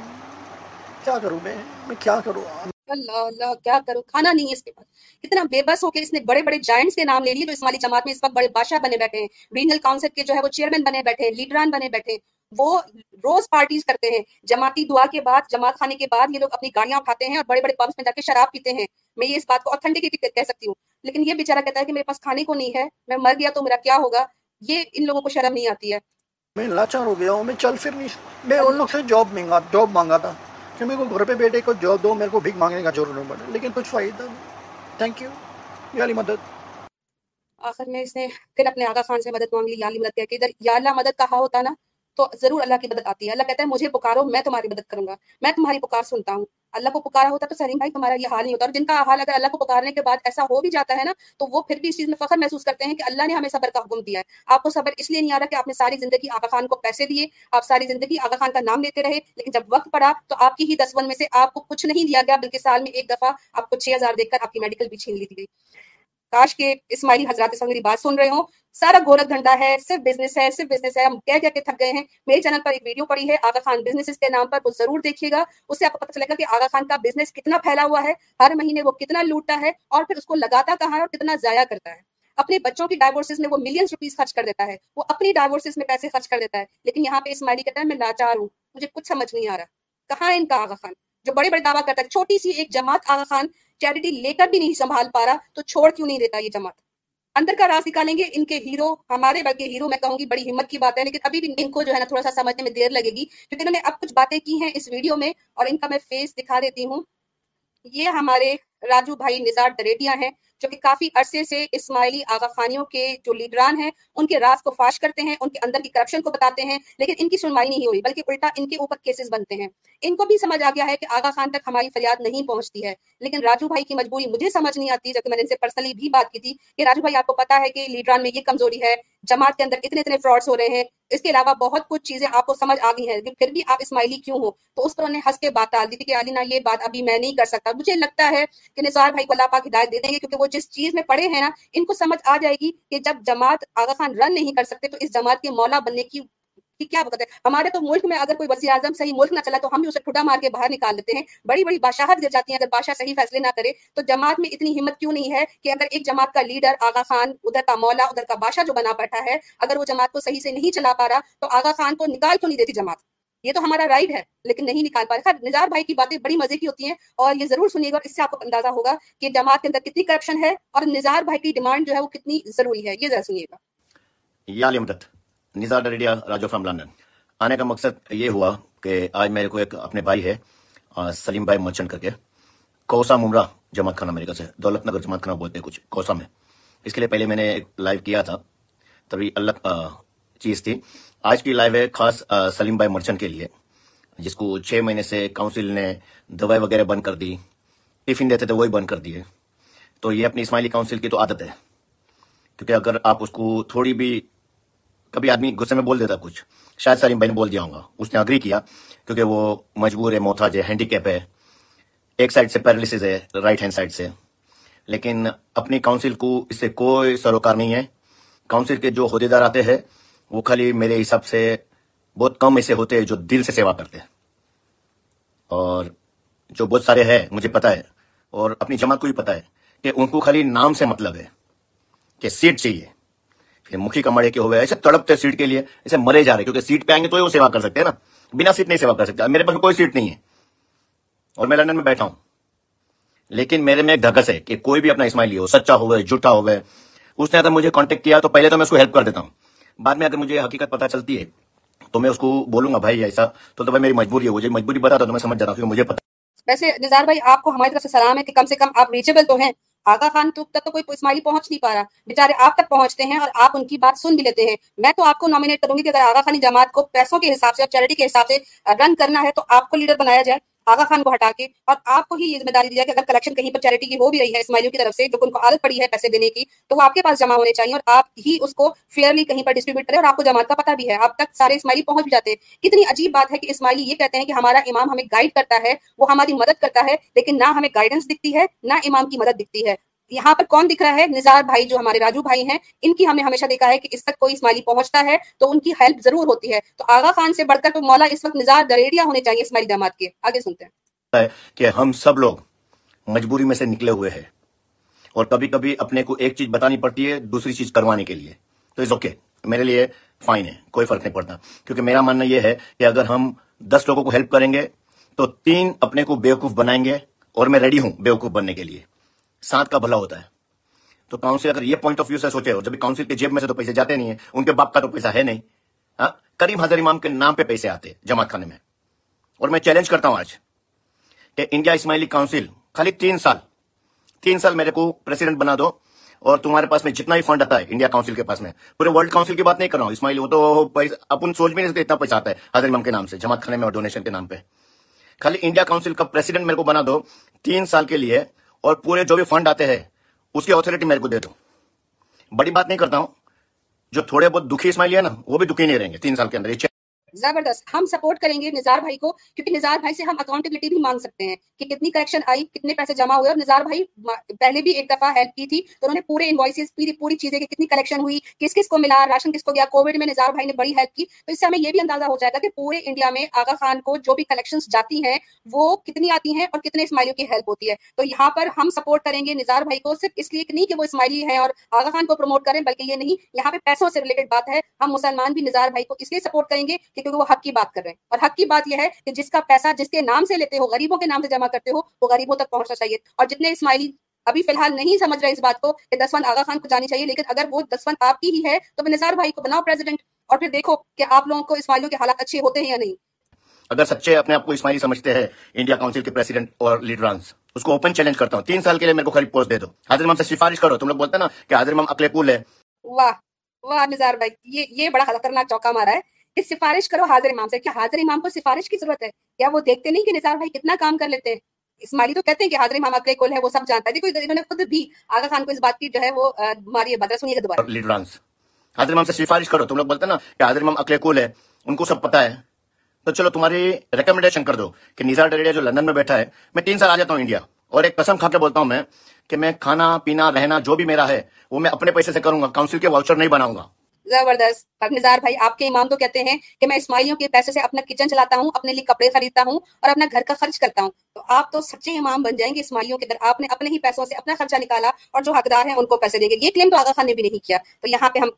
کیا کروں میں؟ میں کیا کروں؟ اللہ اللہ، کیا کرو کھانا نہیں ہے اس کے پاس۔ کتنا بے بس ہو کے اس نے بڑے بڑے جائنٹس کے نام لے لیے جو اسماعیلی جماعت میں اس وقت بڑے بادشاہ بنے بیٹھے ہیں۔ ریجنل کاؤنسل کے جو ہے وہ چیئرمین بنے بیٹھے ہیں لیڈران بنے بیٹھے ہیں۔ وہ روز پارٹیز کرتے ہیں۔ جماعتی دعا کے بعد جماعت خانے کے بعد یہ لوگ اپنی گاڑیاں اٹھاتے ہیں اور بڑے بڑے پمپس میں جا کے شراب پیتے ہیں۔ میں یہ اس بات کو اتھینٹک کہہ سکتی ہوں۔ لیکن یہ بیچارہ کہتا ہے کہ میرے پاس کھانے کو نہیں ہے میں مر گیا تو میرا کیا ہوگا؟ یہ ان لوگوں کو شرم نہیں آتی ہے۔ میں لاچار ہو گیا ہوں میں چل پھر نہیں میں ان لوگ سے جاب مانگا جاب مانگا تھا کہ میرے کو گھر پہ بیٹے کو جاب دو میرے کو بھیک مانگنے کا ضرورت نہیں پڑا۔ لیکن کچھ فائدہ نہیں۔ تھینک یو یا مدد۔ آخر میں اس نے پھر اپنے آغا خان سے مدد مانگ لی یا مدد کیا کہ ادھر یا اللہ مدد کہا ہوتا نا تو ضرور اللہ کی مدد آتی ہے۔ اللہ کہتا ہے، مجھے پکارو، میں تمہاری مدد کروں گا۔ میں تمہاری پکار سنتا ہوں۔ اللہ کو پکارا ہوتا تو سلیم بھائی، تمہارا یہ حال نہیں ہوتا۔ اور جن کا حال اگر اللہ کو پکارنے کے بعد ایسا ہو بھی جاتا ہے نا، تو وہ پھر بھی اس چیز میں فخر محسوس کرتے ہیں کہ اللہ نے ہمیں صبر کا حکم دیا ہے۔ آپ کو صبر اس لیے نہیں آ رہا کہ آپ نے ساری زندگی آغا خان کو پیسے دیے، آپ ساری زندگی آغا خان کا نام لیتے رہے، لیکن جب وقت پڑا تو آپ کی ہی دس ون میں سے آپ کو کچھ نہیں دیا گیا، بلکہ سال میں ایک دفعہ آپ کو چھ ہزار دیکھ کر آپ کی میڈیکل بھی چھین لی گئی۔ کاش کے اسماعیلی حضرات اس میری بات سن رہے ہوں۔ سارا گورکھ دھندا ہے، صرف بزنس ہے، صرف بزنس ہے۔ ہم کہہ کہہ کے تھک گئے ہیں۔ میرے چینل پر ایک ویڈیو پڑی ہے، آغا خان بزنس کے نام پر، وہ ضرور دیکھیے گا۔ اس سے آپ کو پتہ چلے گا کہ آغا خان کا بزنس کتنا پھیلا ہوا ہے۔ ہر مہینے وہ کتنا لوٹتا ہے اور پھر اس کو لگاتا کہاں ہے اور کتنا ضائع کرتا ہے۔ اپنے بچوں کی ڈائیورسز میں وہ ملینز روپیز خرچ کر دیتا ہے۔ وہ اپنی ڈائیورسز میں پیسے خرچ کر دیتا ہے۔ لیکن یہاں پہ اسماعیلی کہتا ہے، میں لاچار ہوں، مجھے کچھ سمجھ نہیں آ رہا۔ کہاں ہے ان کا آغا خان؟ جو بڑے بڑے دعویٰ کرتا ہے چھوٹی سی ایک جماعت آغا خان چیریٹی لے کر بھی نہیں سنبھال پا رہا، تو چھوڑ کیوں نہیں دیتا یہ جماعت؟ اندر کا راز نکالیں گے، ان کے ہیرو، ہمارے بلکہ ہیرو، میں کہوں گی بڑی ہمت کی بات ہے، لیکن ابھی بھی ان کو جو ہے نا تھوڑا سا سمجھنے میں دیر لگے گی، کیونکہ انہوں نے اب کچھ باتیں کی ہیں اس ویڈیو میں اور ان کا میں فیس دکھا دیتی ہوں۔ یہ ہمارے راجو بھائی نزار دریڈیا ہیں۔ جو کہ کافی عرصے سے اسماعیلی آغا خانیوں کے جو لیڈران ہیں، ان کے راز کو فاش کرتے ہیں، ان کے اندر کی کرپشن کو بتاتے ہیں، لیکن ان کی سنوائی نہیں ہوئی، بلکہ الٹا ان کے اوپر کیسز بنتے ہیں۔ ان کو بھی سمجھ آ گیا ہے کہ آغا خان تک ہماری فریاد نہیں پہنچتی ہے۔ لیکن راجو بھائی کی مجبوری مجھے سمجھ نہیں آتی، جبکہ میں نے ان سے پرسنلی بھی بات کی تھی کہ راجو بھائی، آپ کو پتا ہے کہ لیڈران میں یہ کمزوری ہے جماعت کے اندر اتنے اتنے فراڈس ہو رہے ہیں، اس کے علاوہ بہت کچھ چیزیں آپ کو سمجھ آ گئی ہیں پھر بھی آپ اسماعیلی کیوں ہو؟ تو اس پر انہیں ہنس کے بات ڈال دی تھی کہ علینا یہ بات ابھی میں نہیں کر سکتا۔ مجھے لگتا ہے کہ نثار بھائی کو اللہ پاک ہدایت دے دیں گے، کیونکہ وہ جس چیز میں پڑے ہیں نا، ان کو سمجھ آ جائے گی کہ جب جماعت آغا خان رن نہیں کر سکتے، تو اس جماعت کے مولا بننے کی کیا وقت ہے؟ ہمارے تو ملک میں اگر کوئی وزیر اعظم صحیح ملک نہ چلا تو ہم بھی اسے ٹھڈا مار کے باہر نکال دیتے ہیں۔ بڑی بڑی بادشاہت گر جاتی ہیں۔ اگر بادشاہ صحیح فیصلے نہ کرے تو جماعت میں اتنی ہمت کیوں نہیں ہے کہ اگر ایک جماعت کا لیڈر آغا خان، ادھر کا مولا، ادھر کا بادشاہ جو بنا بیٹھا ہے، اگر وہ جماعت کو صحیح سے نہیں چلا پا رہا تو آغا خان کو نکال کیوں نہیں دیتی جماعت؟ یہ تو ہمارا رائٹ ہے، لیکن نہیں نکال پا رہا۔ نظار بھائی کی باتیں بڑی مزے کی ہوتی ہیں اور یہ ضرور سنیے گا اور اس سے آپ کو اندازہ ہوگا کہ جماعت کے اندر کتنی کرپشن ہے اور نظار بھائی کی ڈیمانڈ جو ہے وہ کتنی ضروری ہے۔ یہ ذرا سنیے گا۔ یا ڈریڈیا راجو فرام لندن۔ آنے کا مقصد یہ ہوا کہ آج میرے کو ایک اپنے بھائی ہے سلیم بھائی مرچنٹ کر کے۔ کوسا ممرہ جماعت خانہ امریکہ سے، دولت نگر جماعت خانہ بولتے کچھ، کوسا میں۔ اس کے لیے پہلے میں نے ایک لائیو کیا تھا۔ تبھی الگ چیز تھی۔ آج کی لائیو ہے خاص سلیم بھائی مرچنٹ کے لیے، جس کو چھ مہینے سے کاؤنسل نے دوائی وغیرہ بند کر دی۔ ٹفن دیتے تھے وہی بند کر دیے۔ تو یہ اپنی اسماعیلی کاؤنسل کی تو عادت ہے۔ کیونکہ اگر آپ اس کو تھوڑی بھی کبھی آدمی غصے میں بول دیتا کچھ۔ شاید سلیم بھائی نے بول دیا ہوں گا۔ اس نے اگری کیا کیونکہ وہ مجبور ہے، محتاج ہے ہینڈی کیپ ہے۔ ایک سائڈ سے پیرالس ہے رائٹ ہینڈ سائڈ سے۔ لیکن اپنی کاؤنسل کو اس سے کوئی سروکار نہیں ہے۔ کاؤنسل کے جو عہدے دار آتے ہیں، وہ خالی میرے حساب سے بہت کم ایسے ہوتے ہیں جو دل سے سیوا کرتے ہیں۔ اور جو بہت سارے ہیں، مجھے پتا ہے، اور اپنی جماعت کو بھی پتا ہے کہ ان کو خالی نام سے مطلب ہے کہ سیٹ چاہیے۔ مکھی کمڑے کے ہوئے، ایسے تڑپتے سیٹ کے لیے، ایسے مرے جا رہے، کیونکہ سیٹ پہ آئیں گے تو وہ سیوا کر سکتے ہیں نا۔ بنا سیٹ نہیں سیوا کر سکتے۔ میرے پاس کوئی سیٹ نہیں ہے۔ اور میں لندن میں بیٹھا ہوں۔ لیکن میرے میں ایک دھکس ہے کہ کوئی بھی اپنا اسماعیلی ہو سچا ہوئے، جھوٹا ہوئے، اس نے اگر مجھے کانٹیکٹ کیا تو پہلے تو میں اس کو ہیلپ کر دیتا ہوں۔ بعد میں اگر مجھے حقیقت پتا چلتی ہے، تو میں اس کو بولوں گا، بھائی، ایسا تو تو میری مجبوری ہے مجبوری بتا تو میں سمجھ جاتا ہوں مجھے پتا ویسے نظار بھائی آپ کو ہماری طرف سے سلام ہے کہ کم سے کم آپ ریچیبل تو ہیں۔ آگا خان تو تک تو کوئی اسماعیلی پہنچ نہیں پا رہا۔ بےچارے آپ تک پہنچتے ہیں اور آپ ان کی بات سن بھی لیتے ہیں۔ میں تو آپ کو نامینیٹ کروں گی کہ اگر آگا خانی جماعت کو پیسوں کے حساب سے اور چیریٹی کے حساب سے رن کرنا ہے تو آپ کو لیڈر بنایا جائے۔ آغا خان کو ہٹا کے اور آپ کو ہی یہ ذمہ داری دیا کہ اگر کلیکشن کہیں پر چیریٹی کی ہو بھی رہی ہے اسماعیلیوں کی طرف سے، جو ان کو عادت پڑی ہے پیسے دینے کی، تو وہ آپ کے پاس جمع ہونے چاہیے اور آپ ہی اس کو فیئرلی کہیں پر ڈسٹریبیوٹ کریں اور آپ کو جماعت کا پتہ بھی ہے۔ آپ تک سارے اسماعیلی پہنچ بھی جاتے ہیں۔ کتنی عجیب بات ہے کہ اسماعیلی یہ کہتے ہیں کہ ہمارا امام ہمیں گائیڈ کرتا ہے، وہ ہماری مدد کرتا ہے، لیکن نہ ہمیں گائیڈنس دکھتی ہے، نہ امام کی مدد دکھتی ہے۔ یہاں پر کون دکھ رہا ہے؟ نظار بھائی جو ہمارے راجو بھائی ہیں، ان کی ہمیں ہمیشہ دیکھا ہے کہ اس تک کوئی اسماعیلی پہنچتا ہے تو ان کی ہیلپ ضرور ہوتی ہے۔ تو آغا خان سے بڑھ کر تو مولا اس وقت نظار دریڑیا ہونے چاہیے اسماعیلی جماعت کے۔ آگے سنتے ہیں۔ کہ ہم سب لوگ مجبوری میں سے نکلے ہوئے ہیں اور کبھی کبھی اپنے کو ایک چیز بتانی پڑتی ہے، دوسری چیز کروانے کے لیے۔ تو از اوکے میرے لیے فائن ہے، کوئی فرق نہیں پڑتا۔ کیونکہ میرا ماننا یہ ہے کہ اگر ہم دس لوگوں کو ہیلپ کریں گے تو تین اپنے کو بیوقوف بنائیں گے اور میں ریڈی ہوں بیوقوف بننے کے لیے۔ سات کا بھلا ہوتا ہے۔ تو کاؤنسل اگر یہ پوائنٹ آف ویو سے سوچے اور جب کاؤنسل کے جیب میں سے تو پیسے جاتے نہیں ہیں، ان کے باپ کا تو پیسہ ہے نہیں۔ ہاں کریم حضر امام کے نام پہ پیسے آتے جماعت خانے میں۔ اور میں چیلنج کرتا ہوں آج کہ انڈیا اسماعیلی کاؤنسل خالی تین سال تین سال میرے کو پریسیڈنٹ بنا دو اور تمہارے پاس میں جتنا ہی فنڈ آتا ہے انڈیا کاؤنسل کے پاس میں۔ پورے ورلڈ کاؤنسل کی بات نہیں کر رہا ہوں۔ اسماعیلی وہ تو اپن سوچ بھی نہیں سکتے اتنا پیسہ آتا ہے حضر امام کے نام سے، جماعت خانے میں اور ڈونیشن کے نام پہ۔ خالی انڈیا کاؤنسل کا پریسیڈنٹ میرے کو بنا دو تین سال کے لیے۔ اور پورے جو بھی فنڈ آتے ہیں، اس کی اتھارٹی میرے کو دے دو۔ بڑی بات نہیں کرتا ہوں، جو تھوڑے بہت دکھی اسماعیلی ہے نا، وہ بھی دکھی نہیں رہیں گے، تین سال کے اندر زبردست۔ ہم سپورٹ کریں گے نظار بھائی کو، کیونکہ نظار بھائی سے ہم اکاؤنٹیبلٹی بھی مانگ سکتے ہیں کہ کتنی کریکشن آئی، کتنے پیسے جمع ہوئے اور نظار بھائی پہلے بھی ایک دفعہ ہیلپ کی تھی، تو انہوں نے پورے انوائسز پوری پوری چیزیں کہ کتنی کلیکشن ہوئی، کس کس کو ملا، راشن کس کو گیا کووڈ میں نظار بھائی نے بڑی ہیلپ کی۔ تو اس سے ہمیں یہ بھی اندازہ ہو جائے گا کہ پورے انڈیا میں آغا خان کو جو بھی کلیکشن جاتی ہیں، وہ کتنی آتی ہیں اور کتنے اسماعیلیوں کی ہیلپ ہوتی ہے۔ تو یہاں پر ہم سپورٹ کریں گے نظار بھائی کو، صرف اس لیے کہ نہیں کہ وہ اسماعیلی ہیں اور آغا خان کو پروموٹ کریں، بلکہ یہ نہیں، یہاں پہ پیسوں سے ریلیٹڈ بات ہے۔ ہم مسلمان بھی نظار بھائی کو اس لیے سپورٹ کریں گے کہ کیونکہ وہ حق کی بات کر رہے ہیں۔ اور حق کی بات یہ ہے کہ جس کا پیسہ جس کے نام سے لیتے ہو غریبوں کے نام سے جمع کرتے ہو وہ غریبوں تک پہنچنا چاہیے۔ اور جتنے اسماعیلی ابھی فی الحال نہیں سمجھ رہے اس بات کو کہ دسوند آغا خان کو جانی چاہیے لیکن اگر وہ دسوند آپ کی ہی ہے تو نثار بھائی کو بناؤ پریزیڈنٹ اور پھر دیکھو کہ آپ لوگوں کو اسماعیلیوں کے حالات اچھے ہوتے ہیں یا نہیں۔ اگر سچے اپنے آپ کو اسماعیلی سمجھتے ہیں انڈیا کاؤنسل کے پریسیڈنٹ اور لیڈرانس اس کو اوپن چیلنج کرتا ہوں۔ تین سال کے لیے میرے کو خرید پوسٹ دے دو۔ حاضر امام سے سفارش کرو۔ تم لوگ بولتے ہیں نا کہ حاضر امام اکلے پول ہے۔ واہ واہ نظار بھائی یہ یہ بڑا خطرناک چوکا مارا ہے۔ کہ سفارش کرو حاضر امام سے کیا حاضر امام کو سفارش کی ضرورت ہے۔ کیا وہ دیکھتے نہیں کہ نثار بھائی کتنا کام کر لیتے؟ ہیں اسماعیلی تو کہتے ہیں کہ حاضر امام اکلے کول ہے، وہ سب جانتا ہے۔ دیکھو، انہوں نے خود بھی آغا خان کو اس بات کی جو ہے وہ ماری ہے۔ بدر سنیے دوبارہ۔ لیڈرانس حاضر امام سے سفارش کرو۔ تم لوگ بولتے نا کہ حاضر امام اکلے کول ہے، ان کو سب پتا ہے۔ تو چلو تمہاری ریکمنڈیشن کر دو کہ نثار ڈریڈیا جو لندن میں بیٹھا ہے، میں تین سال آ جاتا ہوں انڈیا اور ایک قسم کھا کے بولتا ہوں میں کہ میں کھانا، پینا، رہنا، جو بھی میرا ہے، وہ میں اپنے پیسے سے کروں گا کاؤنسل کے واؤچر نہیں بناؤں گا۔ زبردست۔ نظار بھائی، آپ کے امام تو کہتے ہیں کہ میں اسماعیلیوں کے پیسے سے اپنا کچن چلاتا ہوں، اپنے لیے کپڑے خریدتا ہوں اور اپنا گھر کا خرچ کرتا ہوں۔ تو آپ تو سچے امام بن جائیں گے اسماعیلیوں کے در۔ آپ نے اپنے ہی پیسوں سے اپنا خرچہ نکالا اور جو حقدار ہیں ان کو پیسے دے گے۔ یہ کلیم تو آغا خان نے بھی نہیں کیا۔ تو یہاں پہ ہم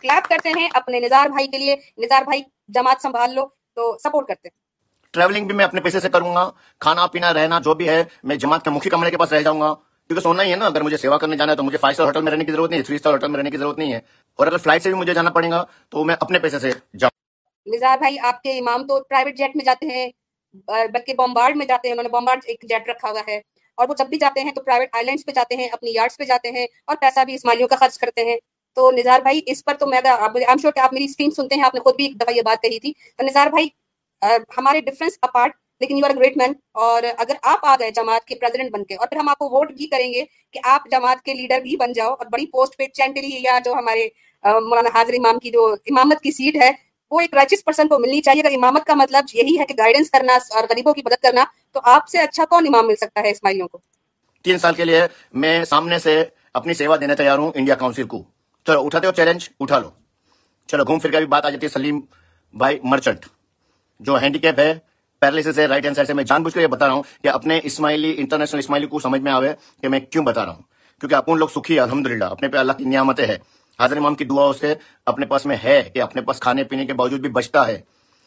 کلیپ کرتے ہیں اپنے نظار بھائی کے لیے۔ نظار بھائی، جماعت سنبھال لو۔ تو سپورٹ کرتے ہیں۔ ٹریولنگ بھی میں اپنے پیسے سے کروں گا۔ کھانا، پینا، رہنا، جو بھی ہے، میں جماعت کے مکھی کمرے کے پاس رہ جاؤں گا۔ کیونکہ سونا ہی ہے نا، اگر مجھے سیوا کرنے جانا ہے تو مجھے فائیو اسٹار ہوٹل میں رہنے کی ضرورت نہیں ہے تھری اسٹار ہوٹل میں رہنے کی ضرورت نہیں ہے۔ اور اگر فلائٹ سے بھی مجھے جانا پڑے گا تو میں اپنے پیسے سے جاؤں۔ نظار بھائی، آپ کے امام تو پرائیویٹ جیٹ میں جاتے ہیں بلکہ بمبارڈ میں جاتے ہیں، انہوں نے بمبارڈ ایک جیٹ رکھا ہوا ہے۔ اور وہ جب بھی جاتے ہیں تو پرائیویٹ آئی لینڈس پہ جاتے ہیں، اپنی یارڈس پہ جاتے ہیں اور پیسہ بھی اسماعیلیوں کا خرچ کرتے ہیں۔ تو نظار بھائی، اس پر تو میں ایم کہ آپ میری اسکرین سنتے ہیں، آپ نے خود بھی ایک دفعہ یہ بات کہی تھی۔ تو نظار بھائی ہمارے ڈفرینس اپارٹ لیکن یو آر گریٹ مین اور اگر آپ آ گئے جماعت کے پریزیڈنٹ بن کے اور پھر ہم آپ کو ووٹ بھی کریں گے کہ آپ جماعت کے لیڈر بھی بن جاؤ اور بڑی پوسٹ پہ چینٹلی یا جو ہمارے مولانا حاضر امام کی جو امامت کی سیٹ ہے، وہ ایک رائچس پرسن کو ملنی چاہیے۔ اگر امامت کا مطلب یہی ہے کہ گائیڈنس کرنا اور غریبوں کی مدد کرنا، تو آپ سے اچھا کون امام مل سکتا ہے اسماعیلیوں کو؟ تین سال کے لیے میں سامنے سے اپنی سیوا دینے تیار ہوں انڈیا کاؤنسل کو۔ چلو، اٹھاتے ہو چیلنج اٹھا لو۔ چلو، گھوم پھر کے بھی بات آ جاتی ہے سلیم بھائی مرچنٹ، جو ہینڈی کیپ ہے پیرالیسس ہے رائٹ ہینڈ سائڈ سے میں جان بوجھ کر یہ بتا رہا ہوں کہ اپنے اسماعیلی انٹرنیشنل اسماعیلی کو سمجھ میں آوے کہ میں کیوں بتا رہا ہوں؟ کیونکہ اپن لوگ سکھی الحمد للہ اپنے پہ اللہ کی نعمتیں ہے حاضر امام کی دعا سے اپنے پاس میں ہے کہ اپنے پاس کھانے پینے کے باوجود بھی بچتا ہے۔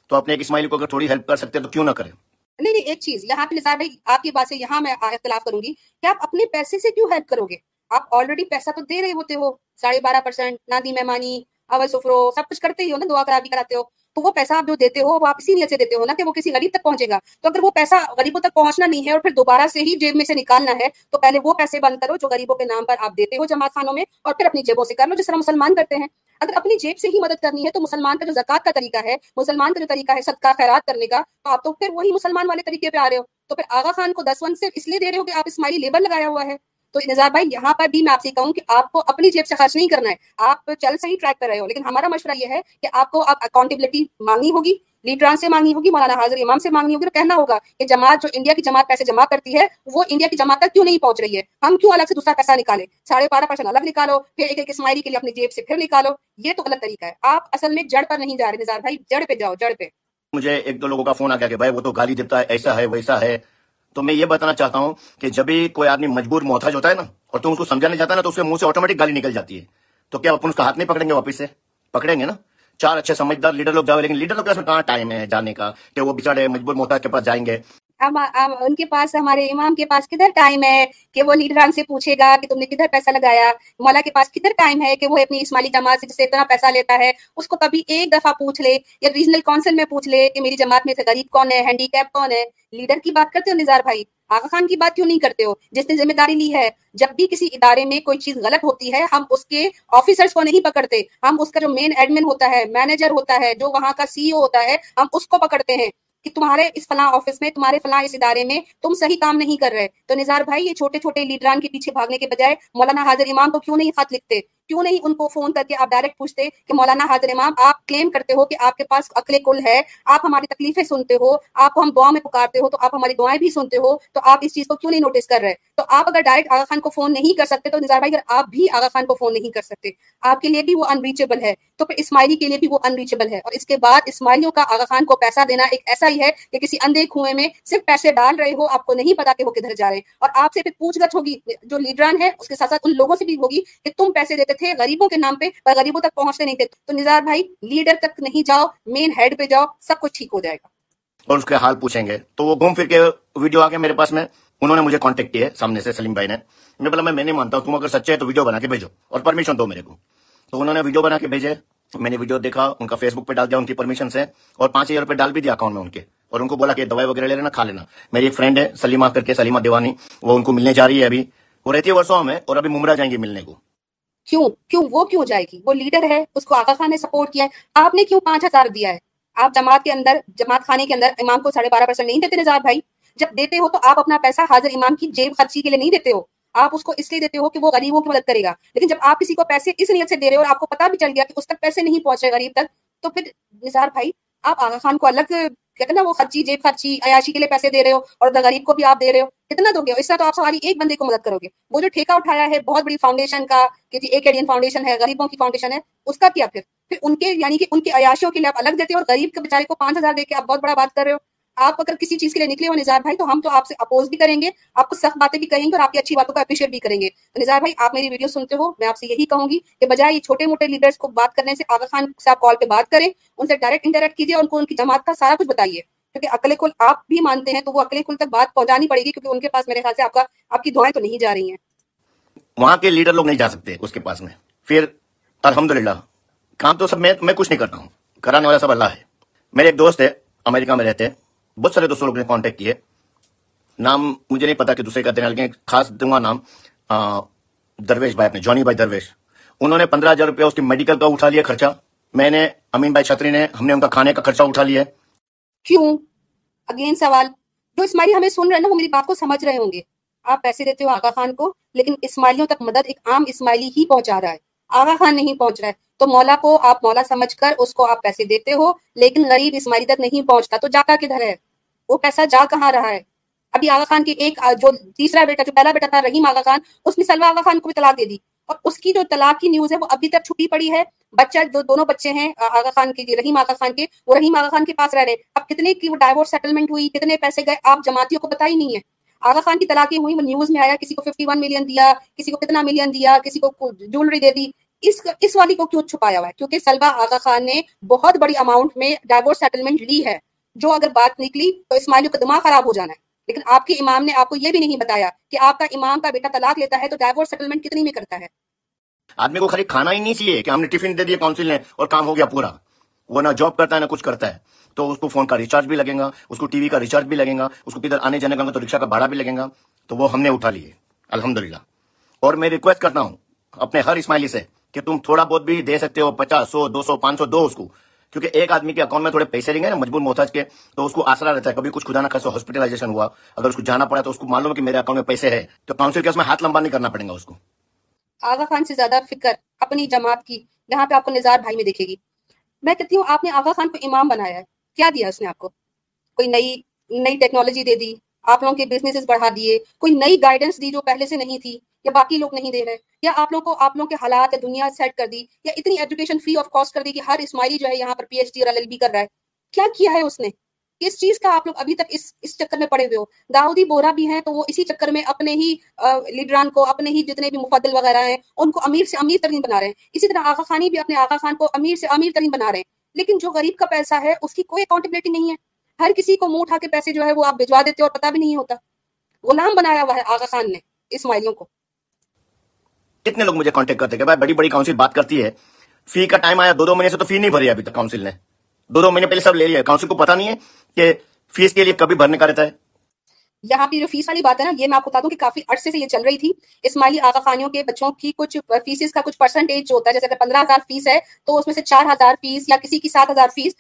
تو اپنے ایک اسماعیلی کو اگر تھوڑی ہیلپ کر سکتے تو کیوں نہ کریں؟ نہیں نہیں، ایک چیز، یہاں پہ نثار بھائی، آپ کی بات سے یہاں میں اختلاف کروں گی کہ آپ اپنے پیسے سے کیوں ہیلپ کرو گے؟ آپ آلریڈی پیسہ تو دے رہے ہوتے ہو، ساڑھے بارہ پرسینٹ نادی مہمانی، اول سفرو، سب کچھ کرتے ہی ہو نا، دعا کرا بھی کراتے ہو۔ تو وہ پیسہ آپ جو دیتے ہو وہ آپ اسی نیت سے دیتے ہو نا کہ وہ کسی غریب تک پہنچے گا۔ تو اگر وہ پیسہ غریبوں تک پہنچنا نہیں ہے اور پھر دوبارہ سے ہی جیب میں سے نکالنا ہے، تو پہلے وہ پیسے بند کرو جو غریبوں کے نام پر آپ دیتے ہو جماعت خانوں میں اور پھر اپنی جیبوں سے کر لو، جس طرح مسلمان کرتے ہیں۔ اگر اپنی جیب سے ہی مدد کرنی ہے تو مسلمان کا جو زکات کا طریقہ ہے، مسلمان کا جو طریقہ ہے صدقہ، خیرات کرنے کا، تو آپ تو پھر وہی مسلمان والے طریقے پہ آ رہے ہو۔ تو پھر آغا خان کو دس ون سے اس لیے دے رہے ہو کہ آپ اسماعیلی لیبر لگایا ہوا ہے۔ تو نظار بھائی، یہاں پر بھی میں آپ سے کہوں کہ آپ کو اپنی جیب سے خرچ نہیں کرنا ہے۔ آپ چل صحیح ٹریک کر رہے ہو، لیکن ہمارا مشورہ یہ ہے کہ آپ کو آپ اکاؤنٹیبلٹی مانگنی ہوگی لیڈران سے مانگنی ہوگی، مولانا حاضر امام سے مانگنی ہوگی۔ تو کہنا ہوگا کہ جماعت جو انڈیا کی جماعت پیسے جمع کرتی ہے، وہ انڈیا کی جماعت تک کیوں نہیں پہنچ رہی ہے؟ ہم کیوں الگ سے دوسرا پیسہ نکالے ساڑھے بارہ پرسینٹ الگ نکالو، پھر ایک ایک اسماعیلی کے لیے اپنی جیب سے پھر نکالو۔ یہ تو غلط طریقہ ہے۔ آپ اصل میں جڑ پر نہیں جا رہے نظار بھائی، جڑ پہ جاؤ، جڑ پہ۔ مجھے ایک دو لوگوں کا فون آ گیا کہ بھائی وہ تو گالی دیتا ہے، ایسا ہے، ویسا ہے۔ تو میں یہ بتانا چاہتا ہوں کہ جب بھی کوئی آدمی مجبور محتاج ہوتا ہے نا اور تم اس کو سمجھانے جاتا ہے نا تو اس کے منہ سے آٹومیٹک گالی نکل جاتی ہے۔ تو کیا اپن اس کا ہاتھ نہیں پکڑیں گے واپس سے؟ پکڑیں گے نا؟ چار اچھے سمجھدار لیڈر لوگ جاؤ لیکن لیڈر لوگ کہاں ٹائم ہے جانے کا کہ وہ بےچارے مجبور محتاج کے پاس جائیں گے۔ ان کے پاس ہمارے امام کے پاس کدھر ٹائم ہے کہ وہ لیڈران سے پوچھے گا کہ تم نے کدھر پیسہ لگایا؟ مولا کے پاس کدھر ٹائم ہے کہ وہ اپنی اسماعیلی جماعت سے اتنا پیسہ لیتا ہے، اس کو کبھی ایک دفعہ پوچھ لے یا ریجنل کونسل میں پوچھ لے کہ میری جماعت میں سے غریب کون ہے ہینڈی کیپ کون ہے؟ لیڈر کی بات کرتے ہو نظار بھائی؟ آغا خان کی بات کیوں نہیں کرتے ہو؟ جس نے ذمہ داری لی ہے، جب بھی کسی ادارے میں کوئی چیز غلط ہوتی ہے، ہم اس کے آفیسرز کو نہیں پکڑتے۔ ہم اس کا جو مین ایڈمن ہوتا ہے مینیجر ہوتا ہے، جو وہاں کا سی او ہوتا ہے، ہم اس کو پکڑتے ہیں۔ کہ تمہارے اس فلاں آفس میں، تمہارے فلاں اس ادارے میں تم صحیح کام نہیں کر رہے۔ تو نظار بھائی، یہ چھوٹے چھوٹے لیڈران کے پیچھے بھاگنے کے بجائے مولانا حاضر امام کو کیوں نہیں خط لکھتے؟ کیوں نہیں ان کو فون کر کے آپ ڈائریکٹ پوچھتے کہ مولانا حاضر امام، آپ کلیم کرتے ہو کہ آپ کے پاس عقل کل ہے، آپ ہماری تکلیفیں سنتے ہو، آپ کو ہم دعا میں پکارتے ہو، تو آپ ہماری دعائیں بھی سنتے ہو، تو آپ اس چیز کو کیوں نہیں نوٹس کر رہے؟ تو آپ اگر ڈائریکٹ آغا خان کو فون نہیں کر سکتے، تو نظار بھائی اگر آپ بھی آغا خان کو فون نہیں کر سکتے، آپ کے لیے بھی وہ انریچیبل ہے۔ تو پھر اسماعیلی کے لیے بھی وہ انریچیبل ہے۔ اور اس کے بعد اسماعیلیوں کا آغا خان کو پیسہ دینا ایک ایسا ہی ہے کہ کسی اندھے کنویں میں صرف پیسے ڈال رہے ہو، آپ کو نہیں پتا کہ وہ کدھر جا رہے۔ اور آپ سے پھر پوچھ گچھ ہوگی، جو لیڈران ہے اس کے ساتھ ساتھ ان لوگوں سے بھی ہوگی کہ تم پیسے دیتے تھے غریبوں کے نام پہ، پر غریبوں تک پہنچتے نہیں تھے۔ تو نظار بھائی، لیڈر تک نہیں جاؤ مین ہیڈ پہ جاؤ، سب کچھ ٹھیک ہو جائے گا۔ اور اس کے حال پوچھیں گے۔ تو وہ گھوم پھر کے ویڈیو آ گیا میرے پاس میں، انہوں نے مجھے کانٹیکٹ کیا ہے سامنے سے، سلیم بھائی نے۔ میں بولا میں میں نہیں مانتا ہوں تم اگر سچے ہے تو ویڈیو بنا کے بھیجو اور پرمیشن دو میرے کو۔ تو انہوں نے ویڈیو بنا کے بھیجے۔ میں نے ویڈیو دیکھا، ان کا فیس بک پہ ڈال دیا، ان کی پرمیشن سے، اور پانچ ہزار روپے ڈال بھی دیا اکاؤنٹ میں ان کے۔ اور ان کو بولا کہ دوائی وغیرہ لے لینا، کھا لینا۔ میری ایک فرینڈ ہے سلیما کر کے سلیما دیوانی، وہ ان کو ملنے جا رہی ہے ابھی۔ وہ رہتی ہے ورسوں میں اور ابھی ممرا جائیں گی ملنے کو۔ کیوں؟ کیوں وہ کیوں جائے گی؟ وہ لیڈر ہے، اس کو آقا خان نے سپورٹ کیا ہے۔ آپ نے کیوں پانچ ہزار دیا ہے؟ آپ جماعت کے اندر، جماعت خانے کے اندر امام کو ساڑھے بارہ پرسینٹ نہیں دیتے نظار بھائی۔ جب دیتے ہو تو آپ اپنا پیسہ حاضر امام کی جیب خرچی کے لیے نہیں دیتے ہو۔ آپ اس کو اس لیے دیتے ہو کہ وہ غریبوں کی مدد کرے گا۔ لیکن جب آپ کسی کو پیسے اس نیت سے دے رہے ہو اور آپ کو پتا بھی چل گیا کہ اس تک پیسے نہیں پہنچ رہے غریب تک، تو پھر نثار بھائی، آپ آغا خان کو الگ، کہتے نا وہ خرچی، جیب خرچی، عیاشی کے لیے پیسے دے رہے ہو اور غریب کو بھی آپ دے رہے ہو۔ کتنا دو گے اس طرح تو آپ سواری ایک بندے کو مدد کرو گے۔ وہ جو ٹھیکہ اٹھایا ہے، بہت بڑی فاؤنڈیشن کا کہ جی ایک ایڈین فاؤنڈیشن ہے، غریبوں کی فاؤنڈیشن ہے، اس کا کیا پھر؟ پھر ان کے یعنی کہ ان کی عیاشیوں کے لیے آپ الگ دیتے ہو اور غریب کے بیچارے کو پانچ ہزار دے کے آپ بہت بڑا بات کر رہے ہو۔ آپ اگر کسی چیز کے لیے نکلے ہو، نظار بھائی، تو ہم تو آپ سے اپوز بھی کریں گے، آپ کو سخت باتیں بھی کہیں گے اور آپ کی اچھی باتوں کو اپریشیٹ بھی کریں گے۔ تو نظار بھائی، آپ میری ویڈیو سنتے ہو، میں آپ سے یہی کہوں گی کہ بجائے یہ چھوٹے موٹے لیڈرز کو بات کرنے سے، آغا خان سے آپ کال پہ بات کریں، ان سے ڈائریکٹ انٹریکٹ کیجیے اور ان کو ان کی جماعت کا سارا کچھ بتائیے۔ کیونکہ اکلے کل آپ بھی مانتے ہیں تو وہ اکلے کل تک بات پہنچانی پڑے گی کیونکہ ان کے پاس میرے خیال سے آپ کا آپ کی دعائیں تو نہیں جا رہی ہیں۔ وہاں کے لیڈر لوگ نہیں جا سکتے اس کے پاس میں۔ پھر الحمدللہ، کام تو سب میں میں کچھ نہیں کرتا ہوں۔ کرانے والا سب اللہ ہے۔ میرے ایک دوست ہے، امریکہ میں رہتے۔ ہیں بہت سارے دوستوں لوگ نے کانٹیکٹ کیے۔ نام مجھے نہیں پتا کہ دوسرے کا دینا، لیکن خاص دوں گا نام درویش بھائی اپنے، جونی بھائی درویش۔ انہوں نے پندرہ ہزار روپیہ اس کی میڈیکل کا اٹھا لیا، خرچہ۔ میں نے، امین بھائی چھتری نے، ہم نے ان کا کھانے کا خرچہ اٹھا لیا کیوں؟ اگین سوال، جو اسماعیلی ہمیں سن رہے ہیں نا، وہ میری بات کو سمجھ رہے ہوں گے۔ آپ پیسے دیتے ہو آغا خان کو، لیکن اسماعیلیوں تک مدد ایک عام اسماعیلی ہی پہنچا رہا ہے۔ آغا خان نہیں پہنچ رہا ہے۔ تو مولا کو آپ مولا سمجھ کر اس کو آپ پیسے دیتے ہو، لیکن غریب اسماعیلی تک نہیں پہنچتا۔ تو جاتا کدھر ہے؟ وہ پیسہ جا کہاں رہا ہے؟ ابھی آغا خان کی ایک، جو تیسرا بیٹا، جو پہلا بیٹا تھا، رحیم آغا خان، اس نے سلوا آغا خان کو بھی طلاق دے دی۔ اور اس کی جو طلاق کی نیوز ہے، وہ ابھی تک چھپی پڑی ہے۔ بچہ جو دونوں بچے ہیں آغا خان کے، رحیم آغا خان کے، وہ رحیم آغا خان کے پاس رہ رہے اب کتنے کی وہ ڈائیورس سیٹلمنٹ ہوئی، کتنے پیسے گئے، آپ جماعتیوں کو پتا ہی نہیں ہے۔ آغا خان کی طلاقیں ہوئی وہ نیوز میں آیا، کسی کو 51 ملین دیا، کسی کو کتنا ملین دیا، کسی کو جولری دے دی۔ اس اس والی کو کیوں چھپایا ہوا ہے؟ کیونکہ سلوا آغا خان نے بہت بڑی اماؤنٹ میں ڈائیورس سیٹلمنٹ لی ہے۔ جو اگر بات نکلی تو اسماعیلیوں کا دماغ خراب ہو جانا ہے۔ لیکن آپ کے امام نے آپ کو یہ بھی نہیں بتایا کہ آپ کا امام کا بیٹا طلاق لیتا ہے تو ڈائیورس سیٹلمنٹ کتنی میں کرتا ہے۔ آدمی کو خالی کھانا ہی نہیں چاہیے کہ ہم نے ٹفن دے دیا کاؤنسل نے، اور کام ہو گیا پورا۔ وہ نہ جاب کرتا ہے، نہ کچھ کرتا ہے۔ تو اس کو فون کا ریچارج بھی لگے گا، اس کو ٹی وی کا ریچارج بھی لگے گا، اس کو کدھر آنے جانے کا، تو رکشا کا بھاڑا بھی لگے گا۔ تو وہ ہم نے اٹھا لیے الحمد اور میں ریکویسٹ کرتا ہوں، اپنے ہر اسماعیلی سے، کہ تم تھوڑا بہت بھی دے سکتے ہو، پچاس سو، دو سو، پانچ سو، دو اس کو۔ کیونکہ ایک آدمی کے اکاؤنٹ میں تھوڑے پیسے لیں گے نا، مجبور محتاج کے، تو اس کو آسرا رہتا ہے۔ کبھی کچھ خدا نہ خاصا ہاسپٹلائزیشن ہوا، اگر اس کو جانا پڑا تو اس کو معلوم ہے کہ میرے اکاؤنٹ میں پیسے ہے تو کاؤنسل کے اس میں ہاتھ لمبا نہیں کرنا پڑے گا اس کو۔ آغا خان سے زیادہ فکر اپنی جماعت کی جہاں پہ آپ کو نظار بھائی میں دیکھے گی۔ میں کہتی ہوں، آپ نے آغا خان کو امام بنایا ہے۔ کیا دیا اس نے آپ کو؟ کوئی نئی نئی ٹیکنالوجی دے دی، آپ لوگوں کے بزنس بڑھا دیے۔ کوئی نئی گائیڈنس دی جو پہلے سے نہیں تھی، یا باقی لوگ نہیں دے رہے۔ یا آپ لوگوں کو، آپ لوگوں کے حالات یا دنیا سیٹ کر دی، یا اتنی ایجوکیشن فری آف کاسٹ کر دی کہ ہر اسماعیلی جو ہے یہاں پر پی ایچ ڈی اور ایل ایل بی کر رہا ہے۔ کیا کیا ہے اس نے؟ کس چیز کا آپ لوگ ابھی تک اس اس چکر میں پڑے ہوئے ہو۔ داؤدی بورا بھی ہیں تو وہ اسی چکر میں اپنے ہی لیڈران کو، اپنے ہی جتنے بھی مفدل وغیرہ ہیں، ان کو امیر سے امیر ترین بنا رہے ہیں۔ اسی طرح آغا خانی بھی اپنے آغا خان کو امیر سے امیر ترین بنا رہے ہیں۔ لیکن جو غریب کا پیسہ ہے، اس کی کوئی اکاؤنٹیبلٹی نہیں ہے۔ ہر کسی کو منہ اٹھا کے پیسے جو ہے وہ آپ بھجوا دیتے اور پتا بھی نہیں ہوتا۔ غلام بنایا ہوا ہے آغا خان نے اسماعیلیوں کو۔ کتنے لوگ مجھے کانٹیکٹ کرتے ہیں بڑی بڑی کاؤنسل بات کرتی ہے۔ فی کا ٹائم آیا دو دو مہینے سے تو فی نہیں بھری ابھی تک کاؤنسل نے۔ دو دو مہینے پہلے سب لے لیا کاؤنسل کو پتا نہیں ہے کہ فیس کے لیے کبھی بھرنے کا رہتا ہے۔ یہاں پہ جو فیس والی بات ہے نا، یہ میں آپ کو بتا دوں کہ کافی عرصے سے یہ چل رہی تھی۔ اسماعیلی آغا خانیوں کے بچوں کی کچھ فیسز کا کچھ پرسنٹیج جو ہوتا ہے، جیسے اگر پندرہ ہزار فیس ہے، تو اس میں سے چار ہزار فیس یا کسی کی سات ہزار فیس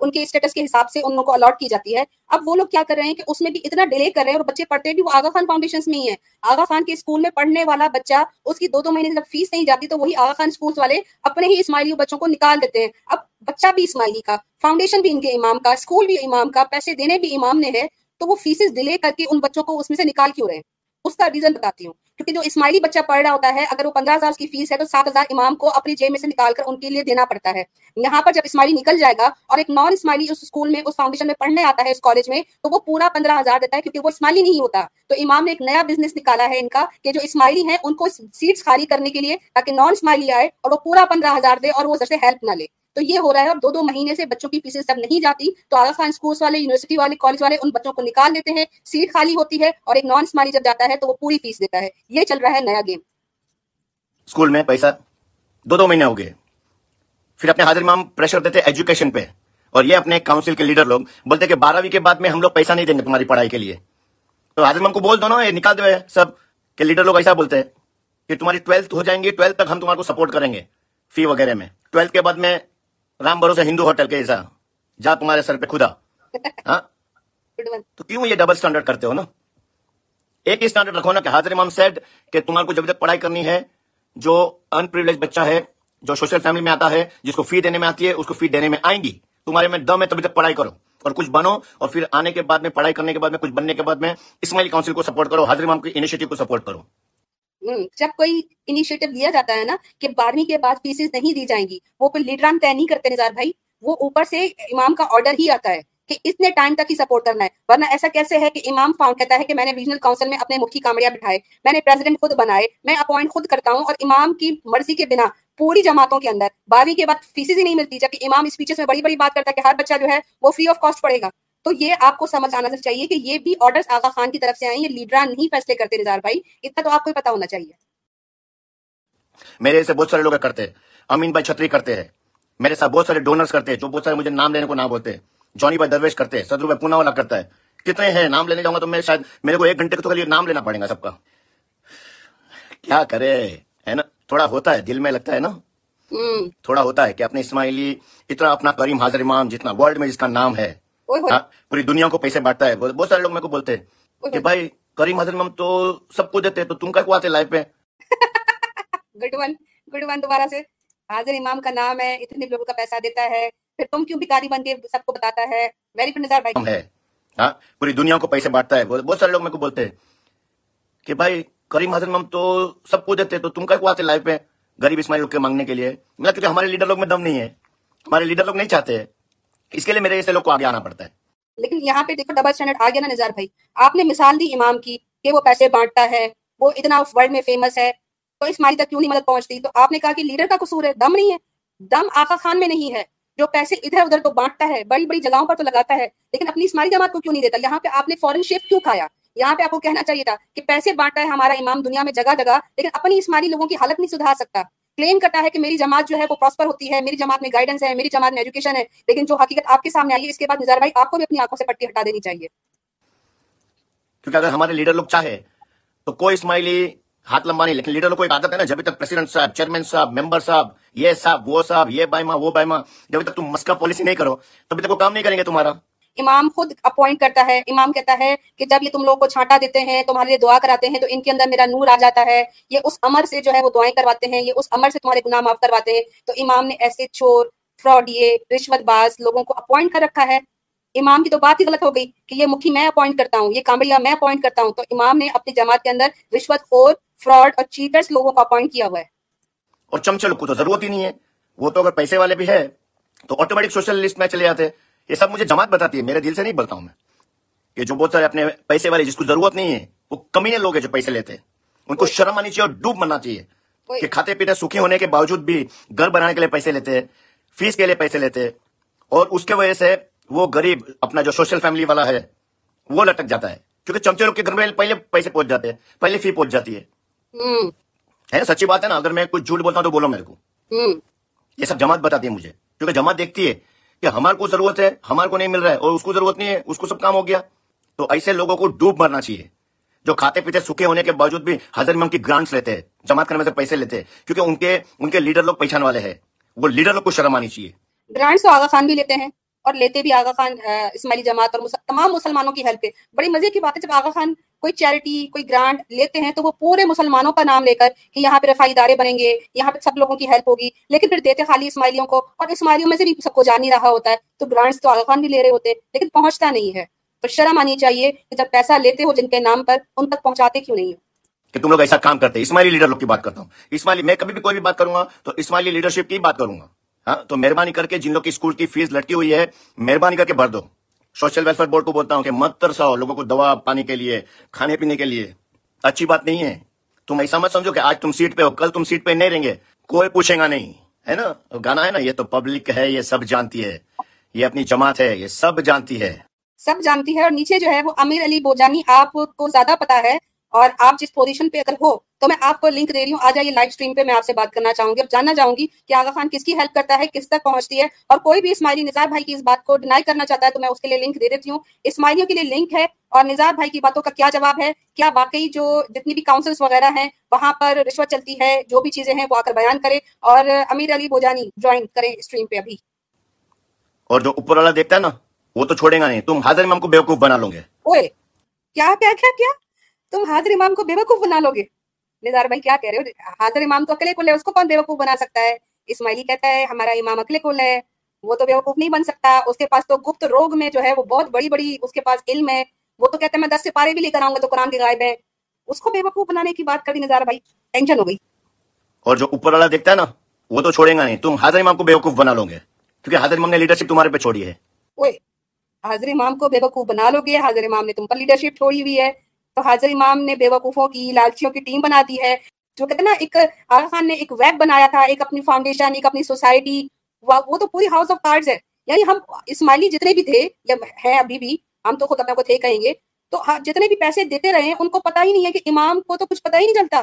ان کے اسٹیٹس کے حساب سے ان لوگوں کو الاٹ کی جاتی ہے۔ اب وہ لوگ کیا کر رہے ہیں کہ اس میں بھی اتنا ڈیلے کر رہے ہیں اور بچے پڑھتے بھی وہ آغا خان فاؤنڈیشن میں ہی ہے آغا خان کے اسکول میں پڑھنے والا بچہ اس کی دو دو مہینے جب فیس نہیں جاتی تو وہی آغا خان اسکول والے اپنے ہی اسماعیلی بچوں کو نکال دیتے ہیں۔ اب بچہ بھی اسماعیلی کا فاؤنڈیشن بھی ان کے امام کا اسکول بھی امام کا، پیسے دینے بھی امام نے ہے۔ تو وہ فیسز ڈیلے کر کے ان بچوں کو اس میں سے نکال کیوں رہے ہیں؟ اس کا ریزن بتاتی ہوں۔ کیونکہ جو اسماعیلی بچہ پڑھ رہا ہوتا ہے، اگر وہ پندرہ ہزار کی فیس ہے تو سات ہزار امام کو اپنی جیب میں سے نکال کر ان کے لیے دینا پڑتا ہے۔ یہاں پر جب اسماعیلی نکل جائے گا اور ایک نان اسماعیلی اس اسکول میں، اس فاؤنڈیشن میں پڑھنے آتا ہے اس کالج میں، تو وہ پورا پندرہ ہزار دیتا ہے کیونکہ وہ اسماعیلی نہیں ہوتا۔ تو امام نے ایک نیا بزنس نکالا ہے ان کا کہ جو اسماعیلی ہیں، ان کو سیٹس خالی کرنے کے لیے تاکہ نان اسماعیلی آئے اور وہ پورا پندرہ ہزار دے اور وہ ادھر سے ہیلپ نہ لے۔ تو یہ ہو رہا ہے اور دو دو مہینے سے بچوں کی فیسز جب نہیں جاتی، تو آغا خان اسکولس والے، یونیورسٹی والے، کالج والے، ان بچوں کو نکال دیتے ہیں، سیٹ خالی ہوتی ہے اور ایک نان اسمالی جب جاتا ہے تو وہ پوری فیس دیتا ہے۔ یہ چل رہا ہے نیا گیم اسکول میں پیسہ دو دو مہینے ہو گئے۔ پھر اپنے حاضر امام پریشر دیتے ایجوکیشن پہ۔ اور یہ اپنے کاؤنسل کے لیڈر لوگ بولتے کہ بارہویں کے بعد میں ہم لوگ پیسہ نہیں دیں گے تمہاری پڑھائی کے لیے۔ تو حاضر امام کو بول دو نا، یہ نکال دو سب۔ کہ لیڈر لوگ ایسا بولتے ہیں کہ تمہاری ٹویلتھ ہو جائیں گی ٹویلتھ تک ہم تمہارے کو سپورٹ کریں گے۔ فی وغیرہ میں۔ ٹویلتھ کے بعد میں رام بھروسے ہندو ہوٹل کے ایسا جا تمہارے سر پہ خدا۔ [LAUGHS] ہاں؟ تو کیوں یہ ڈبل اسٹینڈرڈ کرتے ہو نا؟ ایک ہی اسٹینڈرڈ رکھو نا کہ حاضر امام سیڈ کہ تمہارے کو جب تک پڑھائی کرنی ہے جو ان پریولیج بچہ ہے جو سوشل فیملی میں آتا ہے جس کو فی دینے میں آتی ہے اس کو فی دینے میں آئیں گی۔ تمہارے میں دم ہے تبھی تک پڑھائی کرو۔ اور کچھ بنو اور پھر آنے کے بعد میں پڑھائی کرنے کے بعد میں کچھ بننے کے بعد میں اسماعیلی کاؤنسل کو سپورٹ کرو حاضر امام کی انیشیٹو کو سپورٹ کرو۔ جب کوئی انیشیٹو لیا جاتا ہے نا کہ بارہویں کے بعد فیسز نہیں دی جائیں گی، وہ کوئی لیڈران طے نہیں کرتے نظار بھائی، وہ اوپر سے امام کا آرڈر ہی آتا ہے کہ اتنے ٹائم تک ہی سپورٹ کرنا ہے۔ ورنہ ایسا کیسے ہے کہ امام فاؤنڈ کہتا ہے کہ میں نے ریجنل کاؤنسل میں اپنے مکھی کامڑیاں بٹھائے، میں نے پریزیڈنٹ خود بنائے، میں اپوائنٹ خود کرتا ہوں اور امام کی مرضی کے بنا پوری جماعتوں کے اندر بارہویں کے بعد فیسز ہی نہیں ملتی، جبکہ امام اسپیچز میں بڑی بڑی بات کرتا ہے کہ ہر بچہ جو ہے وہ فری آف کاسٹ پڑے گا۔ تو یہ آپ کو سمجھ آنا چاہیے کہ یہ بھی آرڈرز آغا خان کی طرف سے آئیں یہ لیڈران نہیں فیصلے کرتے نظار بھائی اتنا تو آپ کو پتا ہونا چاہیے۔ میرے سے بہت سارے لوگ کرتے امین بھائی چھتری کرتے ہیں۔ میرے ساتھ بہت سارے ڈونرز کرتے ہیں جو بہت سارے مجھے نام لینے کو نہ بولتے۔ جونی بھائی درویش کرتے ہیں صدر بھائی پونا والا کرتا ہے۔ کتنے ہیں؟ نام لینے جاؤں گا تو میں شاید میرے کو ایک گھنٹے تو نام لینا پڑے گا سب کا۔ کیا کرے؟ ہے نا؟ تھوڑا ہوتا ہے دل میں لگتا ہے نا؟ تھوڑا ہوتا ہے کہ اپنے اسماعیلی اتنا اپنا کریم حاضر امام جتنا ورلڈ میں جس کا نام ہے۔ پوری دنیا کو پیسے بانٹتا ہے بہت سارے لوگ میرے کو بولتے کہ بھائی کریم حضرت امام تو سب کو دیتے تو تم کا کو آتے لائف پہ گڈ ون گڈ ون دوبارہ سے حاضر امام کا نام ہے اتنے لوگوں کا پیسہ دیتا ہے پھر تم کیوں بھکاری بن کے سب کو بتاتا ہے ویری گڈ نظر بھائی ہے ہاں پوری دنیا کو پیسے بانٹتا ہے بہت سارے لوگ میرے کو بولتے کہ بھائی کریم حضرت امام تو سب کو دیتے تو تم کا کو آتے لائف پہ غریب اسماعیل کے مانگنے کے لیے میں کیونکہ ہمارے لیڈر لوگ میں دم نہیں ہے ہمارے لیڈر لوگ نہیں چاہتے اس کے لیے میرے ایسے لوگ کو آگے آنا پڑتا ہے۔ لیکن یہاں پہ دیکھو ڈبل اسٹینڈرڈ آ گیا نا نظار بھائی۔ آپ نے مثال دی امام کی کہ وہ پیسے بانٹتا ہے، وہ اتنا ورلڈ میں فیمس ہے۔ تو اسماعیلی تک کیوں نہیں مدد پہنچتی؟ تو آپ نے کہا کہ لیڈر کا قصور ہے، دم نہیں ہے۔ دم آقا خان میں نہیں ہے، جو پیسے ادھر ادھر تو بانٹتا ہے، بڑی بڑی جگہوں پر تو لگاتا ہے، لیکن اپنی اسماعیلی جماعت کو کیوں نہیں دیتا؟ یہاں پہ آپ نے فورن شیپ کیوں کھایا؟ یہاں پہ آپ کو کہنا چاہیے تھا کہ پیسے بانٹا ہے ہمارا امام دنیا میں جگہ جگہ، لیکن اپنی اسماعیلی لوگوں کی حالت نہیں سدھار سکتا۔ کلیم کرتا ہے کہ میری جماعت جو ہے وہ پراسپر ہوتی ہے، میری جماعت میں گائیڈنس ہے، میری جماعت میں ایجوکیشن ہے، لیکن جو حقیقت آپ کے سامنے آئی ہے، اس کے بعد نظار بھائی، آپ کو بھی اپنی آنکھوں سے پٹی ہٹا دینی چاہیے۔ کیونکہ اگر ہمارے لیڈر لوگ چاہے، تو کوئی اسماعیلی ہاتھ لمبا نہیں، لیکن لیڈر کو ایک عادت ہے نا، جب تک پریسیڈنٹ صاحب چیئرمین صاحب ممبر صاحب، یہ صاحب، وہ صاحب، یہ بائما وہ بائما جب تک تم مسکا پالیسی نہیں کرو تبھی تک وہ کام نہیں کریں گے تمہارا۔ امام خود اپوائنٹ کرتا ہے، امام کہتا ہے کہ جب یہ تم لوگ کو چھانٹا دیتے ہیں، تمہارے لیے دعا کراتے ہیں، تو ان کے اندر میرا نور آ جاتا ہے۔ یہ اس امر سے جو ہے وہ دعائیں کرواتے ہیں، یہ اس امر سے تمہارے گناہ معاف کرواتے ہیں۔ تو امام نے ایسے چور فراڈ یہ رشوت باز لوگوں کو اپوائنٹ کر رکھا ہے۔ امام کی تو بات ہی غلط ہو گئی کہ یہ مکھی میں اپوائنٹ کرتا ہوں، یہ کامڑیا میں اپوائنٹ کرتا ہوں۔ تو امام نے اپنی جماعت کے اندر رشوت خور فراڈ اور چیٹرز لوگوں کو اپوائنٹ کیا ہوا ہے۔ اور چمچے لوگ کو تو ضرورت ہی نہیں ہے، وہ تو اگر پیسے والے بھی ہے تو آٹومیٹک سوشل لسٹ میں چلے جاتے ہیں۔ یہ سب مجھے جماعت بتاتی ہے میرے دل سے نہیں بولتا ہوں میں۔ کہ جو بہت سارے اپنے پیسے والے جس کو ضرورت نہیں ہے وہ کمینے لوگ ہیں جو پیسے لیتے ہیں۔ ان کو شرم آنی چاہیے اور ڈوب مرنا چاہیے کہ کھاتے پیتے سکھی ہونے کے باوجود بھی گھر بنانے کے لیے پیسے لیتے ہیں فیس کے لیے پیسے لیتے ہیں۔ اور اس کے وجہ سے وہ غریب اپنا جو سوشل فیملی والا ہے وہ لٹک جاتا ہے۔ کیونکہ چمچے لوگ کے گھر میں پہلے پیسے پہنچ جاتے ہیں پہلے فی پہنچ جاتی ہے۔ ہے سچی بات ہے نا اگر میں کچھ جھوٹ بولتا ہوں تو بولو میرے کو۔ یہ سب جماعت بتاتی ہے مجھے۔ کیونکہ جماعت دیکھتی ہے کہ ہمارے کو ضرورت ہے ہمارے کو نہیں مل رہا ہے اور اس کو ضرورت نہیں ہے، اس کو سب کام ہو گیا۔ تو ایسے لوگوں کو ڈوب مرنا چاہیے۔ جو کھاتے پیتے سکے ہونے کے باوجود بھی حضرت میں ان کی گرانٹس لیتے ہیں، جماعت کرنے میں سے پیسے لیتے ہیں، کیونکہ ان کے ان کے لیڈر لوگ پہچان والے ہیں۔ وہ لیڈر لوگ کو شرم آنی چاہیے۔ گرانٹس تو آغا خان بھی لیتے ہیں اور لیتے بھی آغا خان اسماعیلی جماعت اور تمام مسلمانوں کی ہیلپ پہ بڑی مزے کی بات ہے جب آغا خان کوئی چیریٹی، کوئی گرانٹ لیتے ہیں تو وہ پورے مسلمانوں کا نام لے کر کہ یہاں پہ رفائی ادارے بنیں گے، یہاں پہ سب لوگوں کی ہیلپ ہوگی۔ لیکن پھر دیتے خالی اسماعیلیوں کو اور اسماعیلیوں میں سے بھی سب کو جان نہیں رہا ہوتا ہے۔ تو گرانٹس تو آغا خان بھی لے رہے ہوتے، لیکن پہنچتا نہیں ہے۔ تو شرم آنی چاہیے کہ جب پیسہ لیتے ہو جن کے نام پر، ان تک پہنچاتے کیوں نہیں کہ تم لوگ ایسا کام کرتے، اسماعیلی لیڈر لوگ کی بات کرتا ہوں۔ اسماعیلی، میں کبھی بھی کوئی بھی بات کروں گا تو اسماعیلی لیڈرشپ کی بات کروں گا۔ ہاں تو مہربانی کر کے جن لوگ کی اسکول کی فیس لٹکی ہوئی ہے، مہربانی کر کے بھر دو۔ سوشل ویلفیئر بورڈ کو بولتا ہوں کہ مت ترساؤ لوگوں کو دوا پانی کے لیے، کھانے پینے کے لیے۔ اچھی بات نہیں ہے۔ تم ایسا مت سمجھو کہ آج تم سیٹ پہ ہو، کل تم سیٹ پہ نہیں رہیں گے۔ کوئی پوچھے گا نہیں، ہے نا؟ گانا ہے نا، یہ تو پبلک ہے، یہ سب جانتی ہے۔ یہ اپنی جماعت ہے، یہ سب جانتی ہے۔ سب جانتی ہے اور نیچے جو ہے وہ امیر علی بوجانی، آپ کو زیادہ پتا ہے۔ اور آپ جس پوزیشن پہ اگر ہو تو میں آپ کو لنک دے رہی ہوں۔ آ جائیے لائیو اسٹریم پہ میں آپ سے بات کرنا چاہوں گی۔ اور جاننا چاہوں گی کہ آغا خان کس کی ہیلپ کرتا ہے کس تک پہنچتی ہے۔ اور کوئی بھی اسماعیلی نظار بھائی کی اس بات کو ڈینائی کرنا چاہتا ہے تو میں اس کے لیے لنک دے دیتی ہوں۔ اسماعیلیوں کے لیے لنک ہے اور نظار بھائی کی باتوں کا کیا جواب ہے؟ کیا واقعی جو جتنی بھی کاؤنسلس وغیرہ ہیں وہاں پر رشوت چلتی ہے؟ جو بھی چیزیں ہیں وہ آ کر بیان کرے اور امیر علی بوجانی جوائن کریں اسٹریم پہ ابھی۔ اور جو اوپر والا دیکھتا ہے نا وہ تو چھوڑے گا نہیں۔ تم حاضر امام کو بیوقوف بنا لو گے۔ اوئے کیا کیا کیا کیا؟ تم حاضر امام کو بے وقوف بنا لو گے نظار بھائی کیا کہہ رہے ہو؟ حاضر امام تو اکلے کل ہے اس کو کون بے وقوف بنا سکتا ہے؟ اسماعیلی کہتا ہے ہمارا امام اکلے کل ہے۔ وہ تو بے وقوف نہیں بن سکتا۔ اس کے پاس تو گپت روگ میں جو ہے وہ بہت بڑی بڑی اس کے پاس علم ہے۔ وہ تو کہتے ہیں میں دس سے پارے بھی لے کر آؤں گا تو قرآن کے غائب ہے۔ اس کو بے وقوف بنانے کی بات کری نظار بھائی۔ ٹینشن ہو گئی۔ اور جو اوپر والا دیکھتا ہے نا وہ تو چھوڑے گا نہیں۔ تم حاضر امام کو بیوقوف بنا لو گے کیونکہ حاضر امام نے لیڈرشپ تمہارے پہ چھوڑی ہے۔ اوئے حاضر امام کو بے وقوف بنا لو گے حاضر امام نے تم پر لیڈرشپ چھوڑی ہوئی ہے۔ تو حاضر امام نے بے وقوفوں کی، لالچیوں کی ٹیم بنا دی ہے۔ جو کہتے ہیں نا، ایک آغا خان نے ایک ویب بنایا تھا، ایک اپنی فاؤنڈیشن ایک اپنی سوسائٹی وہ تو پوری ہاؤس آف کارڈز ہے۔ یعنی ہم اسماعیلی جتنے بھی تھے، یا ہے ابھی بھی، ہم تو خود اپنے کو تھے کہیں گے۔ تو ہاں، جتنے بھی پیسے دیتے رہے، ان کو پتہ ہی نہیں ہے کہ امام کو تو کچھ پتہ ہی نہیں چلتا۔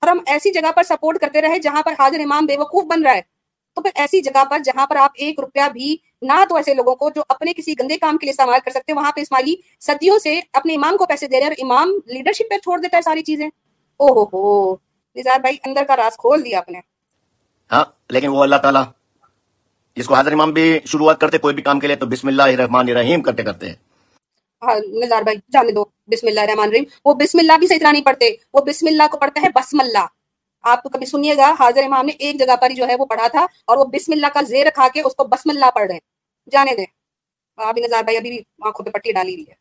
اور ہم ایسی جگہ پر سپورٹ کرتے رہے جہاں پر حاضر امام بے وقوف بن رہا ہے۔ تو پھر ایسی جگہ پر جہاں پر آپ ایک روپیہ بھی نہ تو ایسے لوگوں کو جو اپنے کسی گندے کام کے لیے استعمال کر سکتے ہیں وہاں پہ اسماعیلی صدیوں سے اپنے امام کو پیسے دے رہے ہیں اور امام لیڈرشپ پہ چھوڑ دیتا ہے ساری چیزیں۔ او ہو ہو نظار بھائی اندر کا راز کھول دیا اپنے ہاں لیکن وہ اللہ تعالیٰ جس کو حضر امام بھی شروعات کرتے کوئی بھی کام کے لیے تو بسم اللہ الرحمن الرحیم کرتے کرتے۔ ہیں نظار بھائی جانے دو بسم اللہ الرحمن الرحیم۔ وہ بسم اللہ بھی صحیح طرح نہیں پڑھتے وہ بسم اللہ کو پڑھتا ہے بسم اللہ۔ آپ کو کبھی سنیے گا، حاضر امام نے ایک جگہ پر ہی جو ہے وہ پڑھا تھا اور وہ بسم اللہ کا زیر کھا کے اس کو بسم اللہ پڑھ رہے ہیں۔ جانے دیں۔ ابھی نظار بھائی ابھی بھی آنکھوں پہ پٹی ڈالی ہوئی ہے۔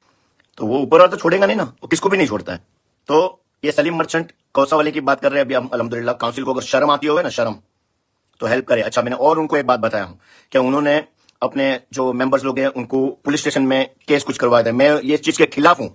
تو وہ اوپر والا تو چھوڑے گا نہیں نا؟ وہ کس کو بھی نہیں چھوڑتا ہے۔ تو یہ سلیم مرچنٹ کوسا والے کی بات کر رہے ہیں۔ ابھی ہم الحمد للہ کاؤنسل کو اگر شرم آتی ہوگی نا، شرم۔ تو ہیلپ کرے اچھا میں نے اور ان کو ایک بات بتایا ہوں کہ انہوں نے اپنے جو ممبرز لوگ ہیں، ان کو پولیس اسٹیشن میں کیس کچھ کروایا تھا میں یہ چیز کے خلاف ہوں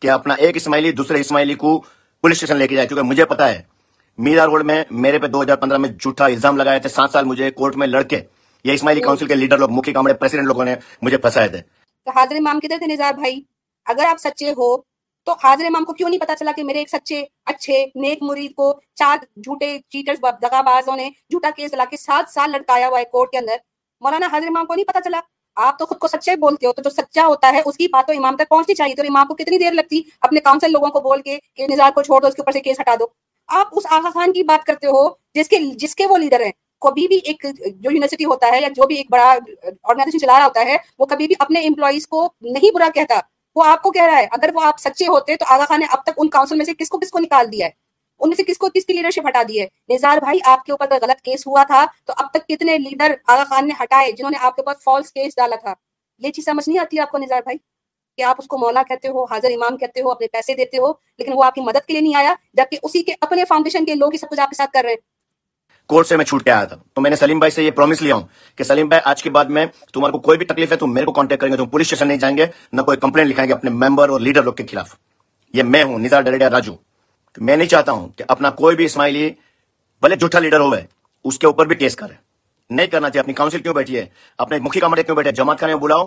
کہ اپنا ایک اسماعیلی، دوسرے اسماعیلی کو پولیس اسٹیشن لے کے جائے، کیونکہ مجھے پتا ہے میرا روڈ میں میرے پہ دو ہزار پندرہ میں جھوٹا الزام لگائے تھے سات سال مجھے کورٹ میں لڑکے یہ اسماعیلی کاؤنسل کے لیڈر لوگ مکھی کامڑے پریسیڈنٹ لوگوں نے مجھے پھنسائے تھے۔ تو حاضر امام کدھر تھے نظار بھائی؟ اگر آپ سچے ہو تو حاضر امام کو کیوں نہیں پتا چلا کہ میرے ایک سچے اچھے نیک مرید کو چار جھوٹے چیٹرز دگا بازوں نے جھوٹا کیس لا کے سات سال لٹکایا ہوا ہے کورٹ کے اندر؟ مولانا حاضر امام کو نہیں پتا چلا۔ آپ تو خود کو سچے بولتے ہو تو جو سچا ہوتا ہے اس کی بات تو امام تک پہنچنی چاہیے۔ تو امام کو کتنی دیر لگتی اپنے کاؤنسل لوگوں کو بول کے کہ نظار کو چھوڑ دو اس کے اوپر سے کیس ہٹا دو۔ آپ اس آغا خان کی بات کرتے ہو، جس کے جس کے وہ لیڈر ہیں۔ کبھی بھی ایک جو یونیورسٹی ہوتا ہے یا جو بھی ایک بڑا آرگنائزیشن چلا رہا ہوتا ہے، وہ کبھی بھی اپنے امپلائیز کو نہیں برا کہتا۔ وہ آپ کو کہہ رہا ہے، اگر وہ آپ سچے ہوتے تو آغا خان نے اب تک ان کاؤنسل میں سے کس کو کس کو نکال دیا ہے؟ ان میں سے کس کو کس کی لیڈرشپ ہٹا دی ہے؟ نظار بھائی، آپ کے اوپر غلط کیس ہوا تھا تو اب تک کتنے لیڈر آغا خان نے ہٹائے جنہوں نے آپ کے اوپر فالس کیس ڈالا تھا؟ یہ چیز سمجھ نہیں آتی آپ کو نظار بھائی؟ کہ آپ اس کو مولا کہتے ہو، حاضر امام کہتے ہو، اپنے پیسے دیتے ہو، لیکن وہ آپ کی مدد کے لیے نہیں آیا، جبکہ اسی کے اپنے فاؤنڈیشن کے لوگ ہی سب کچھ آپ کے ساتھ کر رہے ہیں۔ کورٹ سے میں چھوٹ کے آیا تھا۔ تو میں نے سلیم بھائی سے یہ پرومس لیا ہوں کہ سلیم بھائی، آج کے بعد میں تمہارے کو کوئی بھی تکلیف ہے تم میرے کو کانٹیکٹ کریں گے، تم پولیس اسٹیشن نہیں جائیں گے، نہ کوئی کمپلین لکھائیں گے اپنے ممبر اور لیڈر لوگ کے خلاف۔ یہ میں ہوں، نظار ڈریڈیا راجو۔ میں نہیں چاہتا ہوں کہ اپنا کوئی بھی اسماعیلی بھلے جھوٹا لیڈر ہوئے، اس کے اوپر بھی کیس کرے۔ نہیں کرنا چاہیے، اپنی کاؤنسل کیوں بیٹھی ہے؟ اپنے مکھی کمرے کیوں بیٹھے جماعت خانے میں بلاؤ۔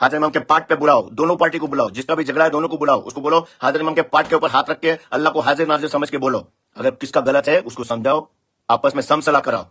حاضر امام کے پارٹ پہ بلاؤ، دونوں پارٹی کو بلاؤ، جس کا بھی جھگڑا ہے دونوں کو بلاؤ، اس کو بولو حاضر امام کے پارٹ کے اوپر ہاتھ رکھ کے اللہ کو حاضر ناظر سمجھ کے بولو۔ اگر کس کا غلط ہے، اس کو سمجھاؤ، آپس میں سم کراؤ۔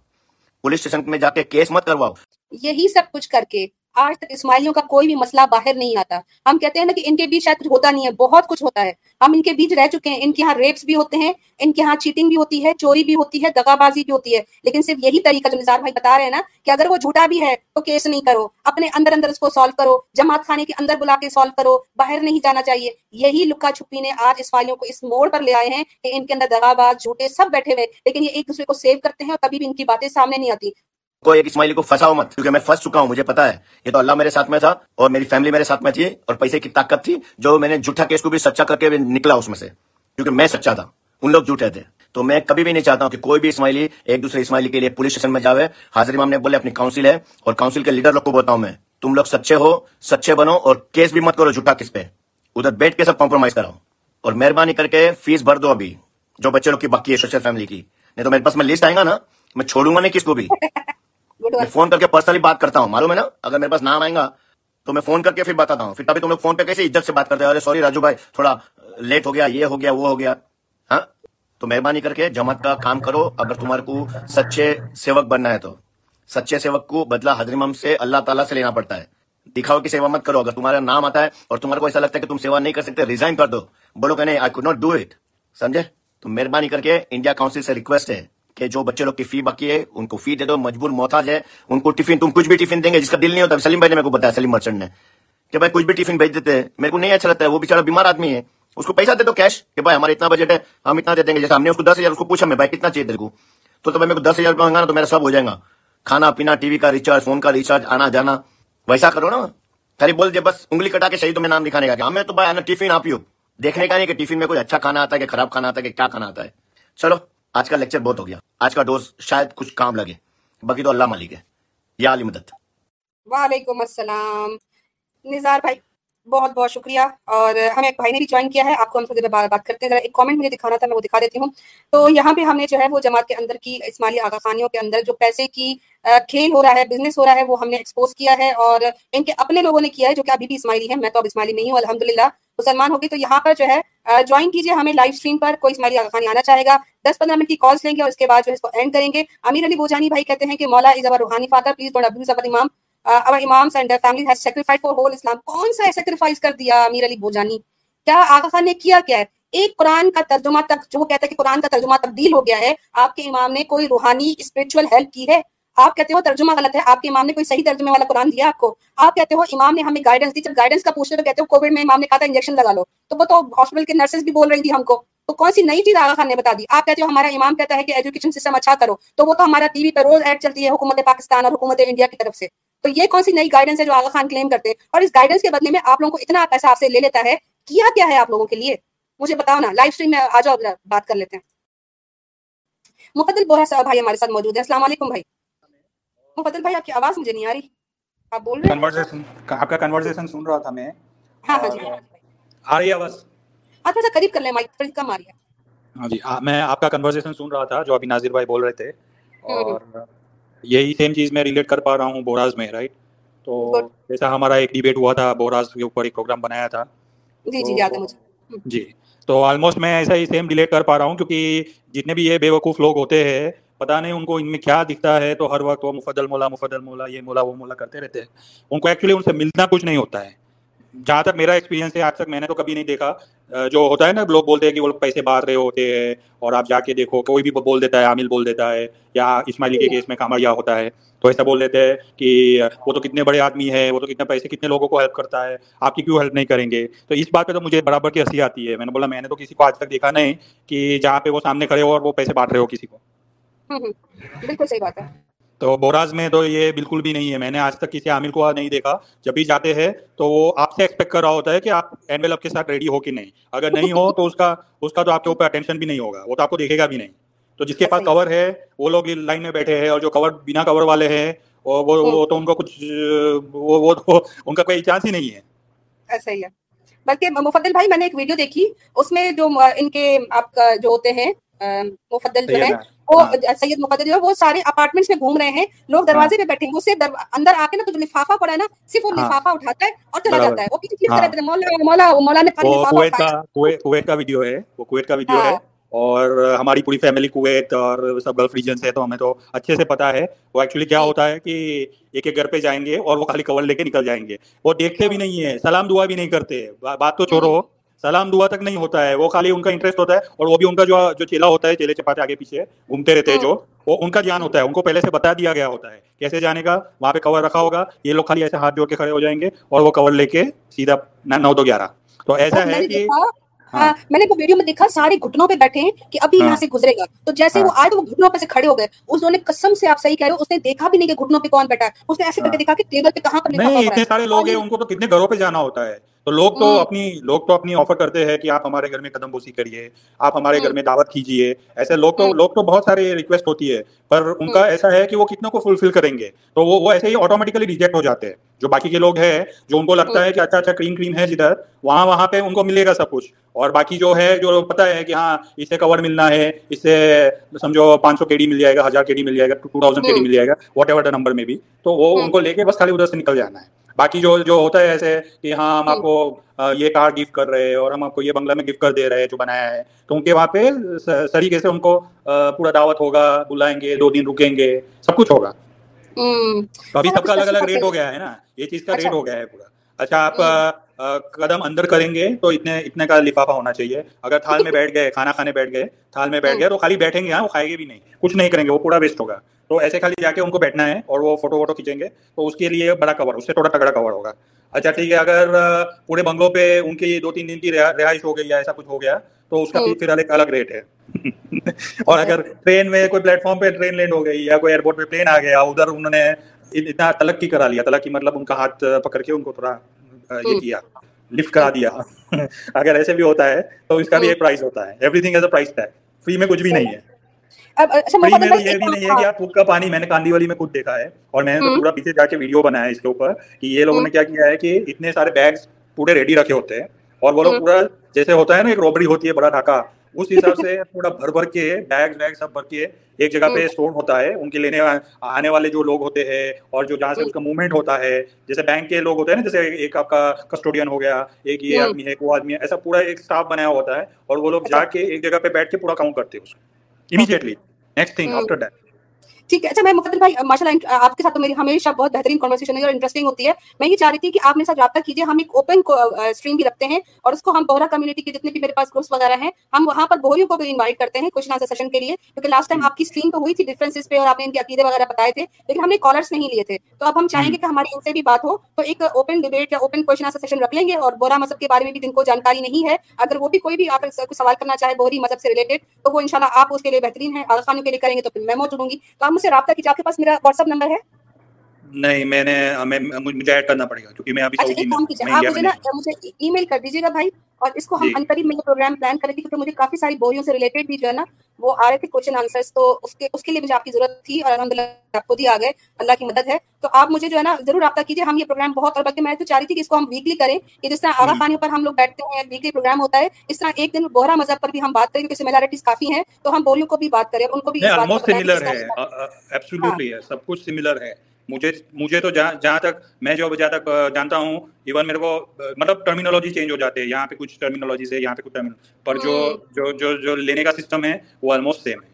پولیس اسٹیشن میں جا کے کیس مت کرواؤ۔ یہی سب کچھ کر کے آج تک اسماعیلیوں کا کوئی بھی مسئلہ باہر نہیں آتا۔ ہم کہتے ہیں نا کہ ان کے بیچ شاید کچھ ہوتا نہیں ہے، بہت کچھ ہوتا ہے۔ ہم ان کے بیچ رہ چکے ہیں۔ ان کے یہاں ریپس بھی ہوتے ہیں، ان کے یہاں چیٹنگ بھی ہوتی ہے، چوری بھی ہوتی ہے دگا بازی بھی ہوتی ہے۔ لیکن صرف یہی طریقہ جو نظار بھائی بتا رہے ہیں نا کہ اگر وہ جھوٹا بھی ہے تو کیس نہیں کرو۔ اپنے اندر اندر اس کو سالو کرو۔ جماعت خانے کے اندر بلا کے سالو کرو۔ باہر نہیں جانا چاہیے۔ یہی لکا چھپی نے آج اسماعیلیوں کو اس موڑ پر لے آئے ہیں کہ ان کے اندر دگا باز جھوٹے سب بیٹھے ہوئے لیکن یہ ایک دوسرے کو سیو کرتے ہیں اور کبھی بھی ان کی باتیں سامنے نہیں آتی۔ کوئی ایک اسماعیلی کو پھنساؤ مت، کیونکہ میں پھنس چکا ہوں، مجھے پتا ہے۔ یہ تو اللہ میرے ساتھ میں تھا اور میری فیملی میرے ساتھ میں تھی اور پیسے کی طاقت تھی جو میں نے جھوٹا کیس کو بھی سچا کر کے نکلا اس میں سے، کیونکہ میں سچا تھا۔ ان لوگ جھوٹے تھے۔ تو میں کبھی بھی نہیں چاہتا ہوں کہ کوئی بھی اسماعیلی ایک دوسرے اسماعیلی کے لیے پولیس اسٹیشن میں جاوے۔ حاضر امام نے بولے، اپنی کاؤنسل ہے اور کاؤنسل کے لیڈر لوگ کو بولتا ہوں میں، تم لوگ سچے ہو، سچے بنو اور کیس بھی مت کرو جھوٹا کس پہ۔ ادھر بیٹھ کے سب کمپرومائز کراؤ۔ اور مہربانی کر کے فیس بھر دو ابھی، جو بچے لوگ کی باقی ہے سوشل فیملی کی۔ نہیں تو میرے پاس میں لسٹ آئے گا نا، میں چھوڑوں گا نہیں کس کو بھی۔ [LAUGHS] میں فون کر کے پرسنلی بات کرتا ہوں، معلوم ہے نا؟ اگر میرے پاس نام آئے گا تو میں فون کر کے پھر بتاتا ہوں۔ پھر تبھی تم لوگ فون پہ کیسے عزت سے بات کرتے ارے سوری راجو بھائی، تھوڑا لیٹ ہو گیا، یہ ہو گیا، وہ ہو گیا۔ ہاں؟ تو مہربانی کر کے جماعت کا کام کرو۔ اگر تمہارے کو سچے سیوک بننا ہے تو۔ سچے سیوک کو بدلہ حضر مم سے اللہ تعالیٰ سے لینا پڑتا ہے۔ دکھاؤ کی سیوا مت کرو۔ اگر تمہارا نام آتا ہے اور تمہارے کو ایسا لگتا ہے کہ تم سیوا نہیں کر سکتے ریزائن کر دو۔ بولو کہ نہیں I could not do it سمجھے؟ تو مہربانی کر کے انڈیا کاؤنسل سے ریکویسٹ ہے۔ کہ جو بچے لوگ کی فی باقی ہے، ان کو فی دے دو، مجبور محتاج ہے، ان کو ٹیفن تم کچھ بھی ٹیفن دیں گے، جس کا دل نہیں ہوتا، سلیم بھائی نے میرے کو بتایا، سلیم مرچنٹ نے، کہ بھائی کچھ بھی ٹیفن بھیج دیتے ہیں، میرے کو نہیں اچھا لگتا ہے، وہ بیچارہ بیمار آدمی ہے، اس کو پیسہ دے دو کیش کہ بھائی ہمارا اتنا بجٹ ہے، ہم اتنا دے دیں گے، جیسے ہم نے اس کو دس ہزار اس کو پوچھا، میں بھائی کتنا چاہیے تیرے کو؟ تو تمہیں میرے کو دس ہزار روپے منگانا تو میرا سب ہو جائے گا۔ کھانا، پینا، ٹی وی کا ریچارج فون کا ریچارج آنا، جانا۔ ویسا کرو نا۔ خالی بول دے، بس انگلی کٹا کے صحیح تو میں نام دکھانے کا ہمیں تو بھائی ٹیفن آپ ہی ہو۔ دیکھنے کا نہیں کہ ٹیفن میں کوئی اچھا کھانا آتا ہے کہ خراب کھانا آتا ہے کہ کیا کھانا آتا ہے۔ چلو۔ آج کا لیکچر بہت ہو گیا۔ آج کا ڈوز شاید کچھ کام لگے۔ باقی تو اللہ مالک ہے۔ یا علی مدد۔ وعلیکم السلام۔ نظار بھائی، بہت بہت شکریہ۔ اور ہمیں ایک بھائی نے بھی جوائن کیا ہے۔ آپ کو ہم سے بار بات کرتے ہیں۔ ذرا ایک کامنٹ مجھے دکھانا تھا، میں وہ دکھا دیتی ہوں۔ تو یہاں پہ ہم نے جو ہے، وہ جماعت کے اندر کی اسماعیلی آغا خانیوں کے اندر جو پیسے کی کھیل ہو رہا ہے بزنس ہو رہا ہے، وہ ہم نے ایکسپوز کیا ہے۔ اور ان کے اپنے لوگوں نے کیا ہے، جو کہ ابھی بھی اسماعیلی ہیں۔ میں تو اب اسماعیلی نہیں ہوں، الحمدللہ۔ مسلمان ہوگی تو یہاں پر جو ہے جوائن کیجیے ہمیں لائف اسٹریم پر، کوئی اسماعیل آغا خانی آنا چاہے گا۔ دس پندرہ منٹ کی کالس لیں گے اور اس کے بعد جو ہے اس کو اینڈ کریں گے۔ امیر علی بوجانی بھائی کہتے ہیں کہ مولا از اوور روحانی father please don't abuse our امام اوور امام and family has sacrificed for whole اسلام کون سا سیکریفائز کر دیا امیر علی بوجانی؟ کیا آغا خان نے کیا کیا ہے؟ ایک قرآن کا ترجمہ تک، جو کہتا ہے کہ قرآن کا ترجمہ تبدیل ہو گیا ہے، آپ کے امام نے کوئی روحانی اسپرچل ہیلپ کی ہے؟ آپ کہتے ہو ترجمہ غلط ہے، آپ کے امام نے کوئی صحیح ترجمے والا قرآن دیا آپ کو؟ آپ کہتے ہو امام نے ہمیں گائیڈنس دی، جب گائیڈنس کا پوچھتے تو کہتے ہو کووڈ میں امام نے کہا تھا انجیکشن لگا لو۔ تو وہ تو ہاسپٹل کے نرسز بھی بول رہی تھی ہم کو۔ تو کون سی نئی چیز آغا خان نے بتا دی؟ آپ کہتے ہو ہمارا امام کہتا ہے کہ ایجوکیشن سسٹم اچھا کرو۔ تو وہ تو ہمارا ٹی وی پہ روز ایڈ چلتی ہے حکومت پاکستان اور حکومت انڈیا کی طرف سے۔ تو یہ کون سی نئی گائیڈنس ہے جو آغا خان کلیم کرتے ہیں؟ اور اس گائیڈنس کے بدلے میں آپ لوگوں کو اتنا پیسہ آپ سے لے لیتا ہے۔ کیا کیا ہے آپ لوگوں کے لیے؟ مجھے بتاؤ نا لائف اسٹریم میں آ جاؤ بات کر لیتے ہیں۔ مقدل بوہر صاحب بھائی ہمارے ساتھ موجود ہیں۔ السلام علیکم بھائی۔ وہ فضل بھائی آپ کی آواز مجھے نہیں آ رہی۔ آپ بول رہے ہیں؟ آپ کا کنورسیشن سن رہا تھا میں۔ ہاں ہاں جی۔ آ رہی ہے آواز؟ آپ تھوڑا قریب کر لیں مائک تھوڑی کم آ رہی ہے۔ ہاں جی۔ میں آپ کا کنورزیشن سن رہا تھا جو ابھی ناظر بھائی بول رہے تھے۔ ہاں۔ اور یہی سیم چیز میں ریلیٹ کر پا رہا ہوں بوراز میں رائٹ تو جیسا ہمارا ایک ڈیبیٹ ہوا تھا بوراز کے اوپر ایک پروگرام بنایا تھا۔ جی جی یاد ہے مجھے۔ جی تو آلموسٹ میں ایسا ہی سیم ریلیٹ کر پا رہا ہوں کیونکہ جتنے بھی یہ بے وقوف لوگ ہوتے ہیں پتا نہیں ان کو ان میں کیا دکھتا ہے تو ہر وقت وہ مفدل مولا مفدل مولا یہ مولا وہ مولا کرتے رہتے ہیں۔ ان کو ایکچولی ان سے ملنا کچھ نہیں ہوتا ہے۔ جہاں تک میرا ایکسپیرینس ہے آج تک میں نے تو کبھی نہیں دیکھا۔ جو ہوتا ہے نا لوگ بولتے ہیں کہ وہ لوگ پیسے بانٹ رہے ہوتے ہیں اور آپ جا کے دیکھو کوئی بھی بول دیتا ہے عامل بول دیتا ہے یا اسماعیلی کے ہاں۔ کیس میں کامریا ہوتا ہے تو ایسا بول دیتے ہیں کہ وہ تو کتنے بڑے آدمی ہے وہ تو کتنے پیسے کتنے لوگوں کو ہیلپ کرتا ہے آپ کی کیوں ہیلپ نہیں کریں گے؟ تو اس بات پہ تو مجھے برابر کی ہنسی آتی ہے۔ میں نے بولا میں نے تو کسی کو آج تک دیکھا نہیں کہ جہاں پہ وہ سامنے کھڑے ہو اور وہ پیسے بانٹ رہے ہو کسی کو۔ بالکل صحیح بات ہے۔ تو بوراز میں تو یہ بالکل بھی نہیں ہے۔ میں نے آج تک کسی عامل کو نہیں دیکھا۔ جب بھی جاتے ہیں تو وہ آپ سے ایکسپیکٹ کر رہا ہوتا ہے کہ آپ اینویل اپ کے ساتھ ریڈی ہو کہ نہیں۔ اگر نہیں ہو تو اس کا اس کا تو آپ کے اوپر اٹینشن بھی نہیں ہوگا۔ وہ تو آپ کو دیکھے گا بھی نہیں۔ تو جس کے پاس کور ہے۔ وہ لوگ لائن میں بیٹھے ہیں اور جو کور بنا کور والے ہیں اور وہ تو ان کو کچھ وہ ان کا کوئی چانس ہی نہیں ہے۔ اچھا، ایسا ہی ہے۔ بلکہ مفدل بھائی میں نے ایک ویڈیو دیکھی۔ اس میں جو ان کے آپ کا جو ہوتے ہیں مفدل جو ہے وہ ہاں۔ سید مقدر جو ہے وہ سارے اپارٹمنٹس میں گھوم رہے ہیں۔ لوگ ہاں۔ دروازے پہ بیٹھے ہیں۔ اسے اندر آ کے نا تو جو لفافہ پڑا ہے نا صرف وہ ہاں۔ لفافہ اٹھاتا ہے اور چلا جاتا ہے۔ وہ پیچھے مولا مولا مولا نے کویت کا کویت کا ویڈیو ہے۔ وہ کویت کا ویڈیو ہے۔ اور ہماری پوری فیملی کویت اور سب گلف ریجن سے تو ہمیں تو اچھے سے پتا ہے۔ وہ ایکچولی کیا ہوتا ہے کہ ایک ایک گھر پہ جائیں گے اور وہ خالی کور لے کے نکل جائیں گے۔ وہ دیکھتے بھی نہیں ہیں سلام دعا بھی نہیں کرتے۔ بات تو چھوڑو۔ سلام دعا تک نہیں ہوتا ہے۔ وہ خالی ان کا انٹرسٹ ہوتا ہے اور وہ بھی ان کا جو جو چیلا ہوتا ہے چیلے چپاتے آگے پیچھے گھومتے رہتے ہیں جو وہ ان کا جان ہوتا ہے۔ ان کو پہلے سے بتا دیا گیا ہوتا ہے۔ کیسے جانے کا؟ وہاں پہ کور رکھا ہوگا۔ یہ لوگ خالی ایسے ہاتھ جوڑ کے کھڑے ہو جائیں گے اور وہ کور لے کے سیدھا نو دو گیارہ۔ تو ایسا ہاں، ہے کہ میں نے ہاں۔ ہاں، ویڈیو میں دیکھا سارے گھٹنوں پہ بیٹھے ہیں کہ ابھی یہاں سے گزرے گا۔ تو جیسے وہ آئے تو وہ گھٹنوں پہ سے کھڑے ہو گئے۔ اس نے قسم سے آپ صحیح کہہ رہے ہو اس نے دیکھا بھی نہیں کہ گھٹنوں پہ کون بیٹھا ہے۔ اس نے ایسے کر کے دیکھا کہ ٹیبل پہ کہاں پر نہیں اتنے سارے لوگ ہیں ان کو تو کتنے گھروں پہ جانا ہوتا ہے؟ لوگ تو اپنی لوگ تو اپنی آفر کرتے ہیں کہ آپ ہمارے گھر میں قدم بوسی کریے آپ ہمارے گھر میں دعوت کیجیے۔ ایسے لوگ تو لوگ تو بہت سارے ریکویسٹ ہوتی ہے پر ان کا ایسا ہے کہ وہ کتنے کو فلفل کریں گے۔ تو وہ وہ ایسے ہی آٹومیٹکلی ریجیکٹ ہو جاتے ہیں۔ جو باقی کے لوگ ہیں جو ان کو لگتا ہے کہ اچھا اچھا کریم کریم ہے جدھر وہاں وہاں پہ ان کو ملے گا سب کچھ۔ اور باقی جو ہے جو پتا ہے کہ ہاں اس سے کور ملنا ہے اس سے سمجھو پانچ سو کے ڈی مل جائے گا ہزار کے ڈی مل جائے گا ٹو تھاؤزینڈ کے ڈی مل جائے گا واٹ ایور نمبر میں بھی تو وہ ان کو لے کے بس خالی ادھر سے نکل جانا ہے۔ باقی جو جو ہوتا ہے ایسے کہ ہاں ہم آپ کو یہ کار گفٹ کر رہے ہیں اور ہم آپ کو یہ بنگلہ میں گفٹ کر دے رہے ہیں جو بنایا ہے تو ان کے وہاں پہ طریقے سے ان کو پورا دعوت ہوگا بلائیں گے دو دن رکیں گے سب کچھ ہوگا۔ ابھی سب کا الگ الگ ریٹ ہو گیا ہے نا یہ چیز کا ریٹ اچھا۔ ہو گیا ہے پورا۔ اچھا آپ قدم اندر کریں گے تو اتنے اتنے کا لفافہ ہونا چاہیے۔ اگر تھال میں بیٹھ گئے کھانا کھانے بیٹھ گئے تھال میں بیٹھ گئے تو خالی بیٹھیں گے ہاں وہ کھائے گے بھی نہیں۔ کچھ نہیں کریں گے وہ پورا ویسٹ ہوگا۔ تو ایسے خالی جا کے ان کو بیٹھنا ہے اور وہ فوٹو ووٹو کھینچیں گے تو اس کے لیے بڑا کور اس سے تھوڑا تگڑا کور ہوگا۔ اچھا ٹھیک ہے اگر پورے بنگلوں پہ ان کی دو تین دن کی رہائش ہو گئی یا ایسا کچھ ہو گیا تو اس کا پھر ایک الگ ریٹ ہے۔ [LAUGHS] اور اگر ٹرین میں کوئی پلیٹ فارم پہ ٹرین لینڈ ہو گئی یا کوئی ایئرپورٹ پہ پلین آ گیا ادھر انہوں نے اتنا تلقی کرا لیا تلقی مطلب ان کا ہاتھ پکڑ کے ان کو تھوڑا یہ کیا لفٹ کرا دیا۔ اگر ایسے بھی ہوتا ہے تو اس کا بھی ایک پرائز ہوتا ہے۔ Everything is a price tag free میں کچھ بھی نہیں ہے۔ فری میں یہ بھی نہیں ہے کہ آپ خود کا پانی میں نے کاندی والی میں خود دیکھا ہے اور میں نے پورا پیچھے جا کے ویڈیو بنایا ہے اس کے اوپر کہ یہ لوگوں نے کیا کیا ہے کہ اتنے سارے بیگس پورے ریڈی رکھے ہوتے ہیں اور وہ لوگ پورا جیسے ہوتا ہے نا ایک روبری ہوتی ہے بڑا ڈھاکہ۔ اس حساب سے پورا بھر بھر کے بیگ ویگ سب بھر کے ایک جگہ پہ اسٹور ہوتا ہے ان کے لینے آنے والے جو لوگ ہوتے ہیں اور جو جہاں سے اس کا موومنٹ ہوتا ہے جیسے بینک کے لوگ ہوتے ہیں نا جیسے ایک آپ کا کسٹوڈین ہو گیا ایک یہ آدمی ہے وہ آدمی ہے ایسا پورا ایک اسٹاف بنایا ہوتا ہے اور وہ لوگ جا کے ایک جگہ پہ بیٹھ کے پورا کاؤنٹ کرتے ہیں اس کو immediately next thing after that ٹھیک ہے اچھا میں مقدر بھائی ماشاء اللہ آپ کے ساتھ تو میری ہمیشہ بہت بہترین کنورسیشن ہے اور انٹرسٹنگ ہوتی ہے۔ میں یہ چاہ رہی تھی کہ آپ میرے ساتھ رابطہ کیجیے ہم ایک اوپن اسٹریم بھی رکھتے ہیں اور اس کو ہم بہرا کمیونٹی کے جتنے بھی میرے پاس گروپس وغیرہ ہیں ہم وہاں پر بہریوں کو بھی انوائٹ کرتے ہیں کوشچن آنسر سیشن کے لیے۔ کیونکہ لاسٹ ٹائم آپ کی اسٹریم تو ہوئی تھی ڈفرینسز پہ اور آپ نے ان کے عقیدے وغیرہ بتائے تھے لیکن ہم نے کالرس نہیں لیے تھے۔ تو اب ہم چاہیں گے کہ ہماری ان سے بھی بات ہو تو ایک اوپن ڈبیٹ یا اوپن کوشچن آنسر سیشن رکھ لیں گے اور بورا مذہب کے بارے میں بھی جن کو جانکاری نہیں ہے اگر وہ بھی کوئی بھی آپ سوال کرنا چاہے بوری مذہب سے ریلیٹڈ تو وہ انشاءاللہ آپ اس کے لیے بہترین ہے آغا خانوں کے لیے کریں گے تو پھر میں موجود ہوں گی۔ تو آپ مجھ سے رابطہ کیجیے آپ کے پاس میرا واٹس ایپ نمبر ہے۔ نہیں میں نے مجھے ایڈ کرنا پڑے گا کیونکہ میں ابھی اچھا ایک کام کیجیے آپ مجھے نا مجھے ای میل کر دیجیے گا بھائی اور اس کو ہم ان قریب میں یہ پروگرام پلان کریں گے کیونکہ مجھے کافی ساری بوریوں سے ریلیٹڈ بھی جو ہے نا وہ آ رہے تھے کوشچن آنسرس تو اس کے اس کے لیے مجھے آپ کی ضرورت تھی اور الحمد للہ آپ خود ہی آ گئے اللہ کی مدد ہے۔ تو آپ مجھے جو ہے نا ضرور رابطہ کیجیے ہم یہ پروگرام بہت اور بلکہ میں تو چاہ رہی تھی کہ اس کو ہم ویکلی کریں کہ جس طرح آگا خانیوں پر ہم لوگ بیٹھتے ہیں ویکلی پروگرام ہوتا ہے اس طرح ایک دن بہرا مذہب پر بھی ہم بات کریں کیونکہ سملیرٹیز کافی ہیں تو ہم بوریوں کو بھی بات کریں ان کو بھی سب کچھ سملر ہے۔ مجھے مجھے تو جہاں تک میں جو جہاں تک جانتا ہوں ایون میرے کو مطلب ٹرمینالوجی چینج ہو جاتے ہیں یہاں پہ کچھ ٹرمینالوجی سے یہاں پہ کچھ پر جو جو جو لینے کا سسٹم ہے وہ آلموسٹ سیم ہے۔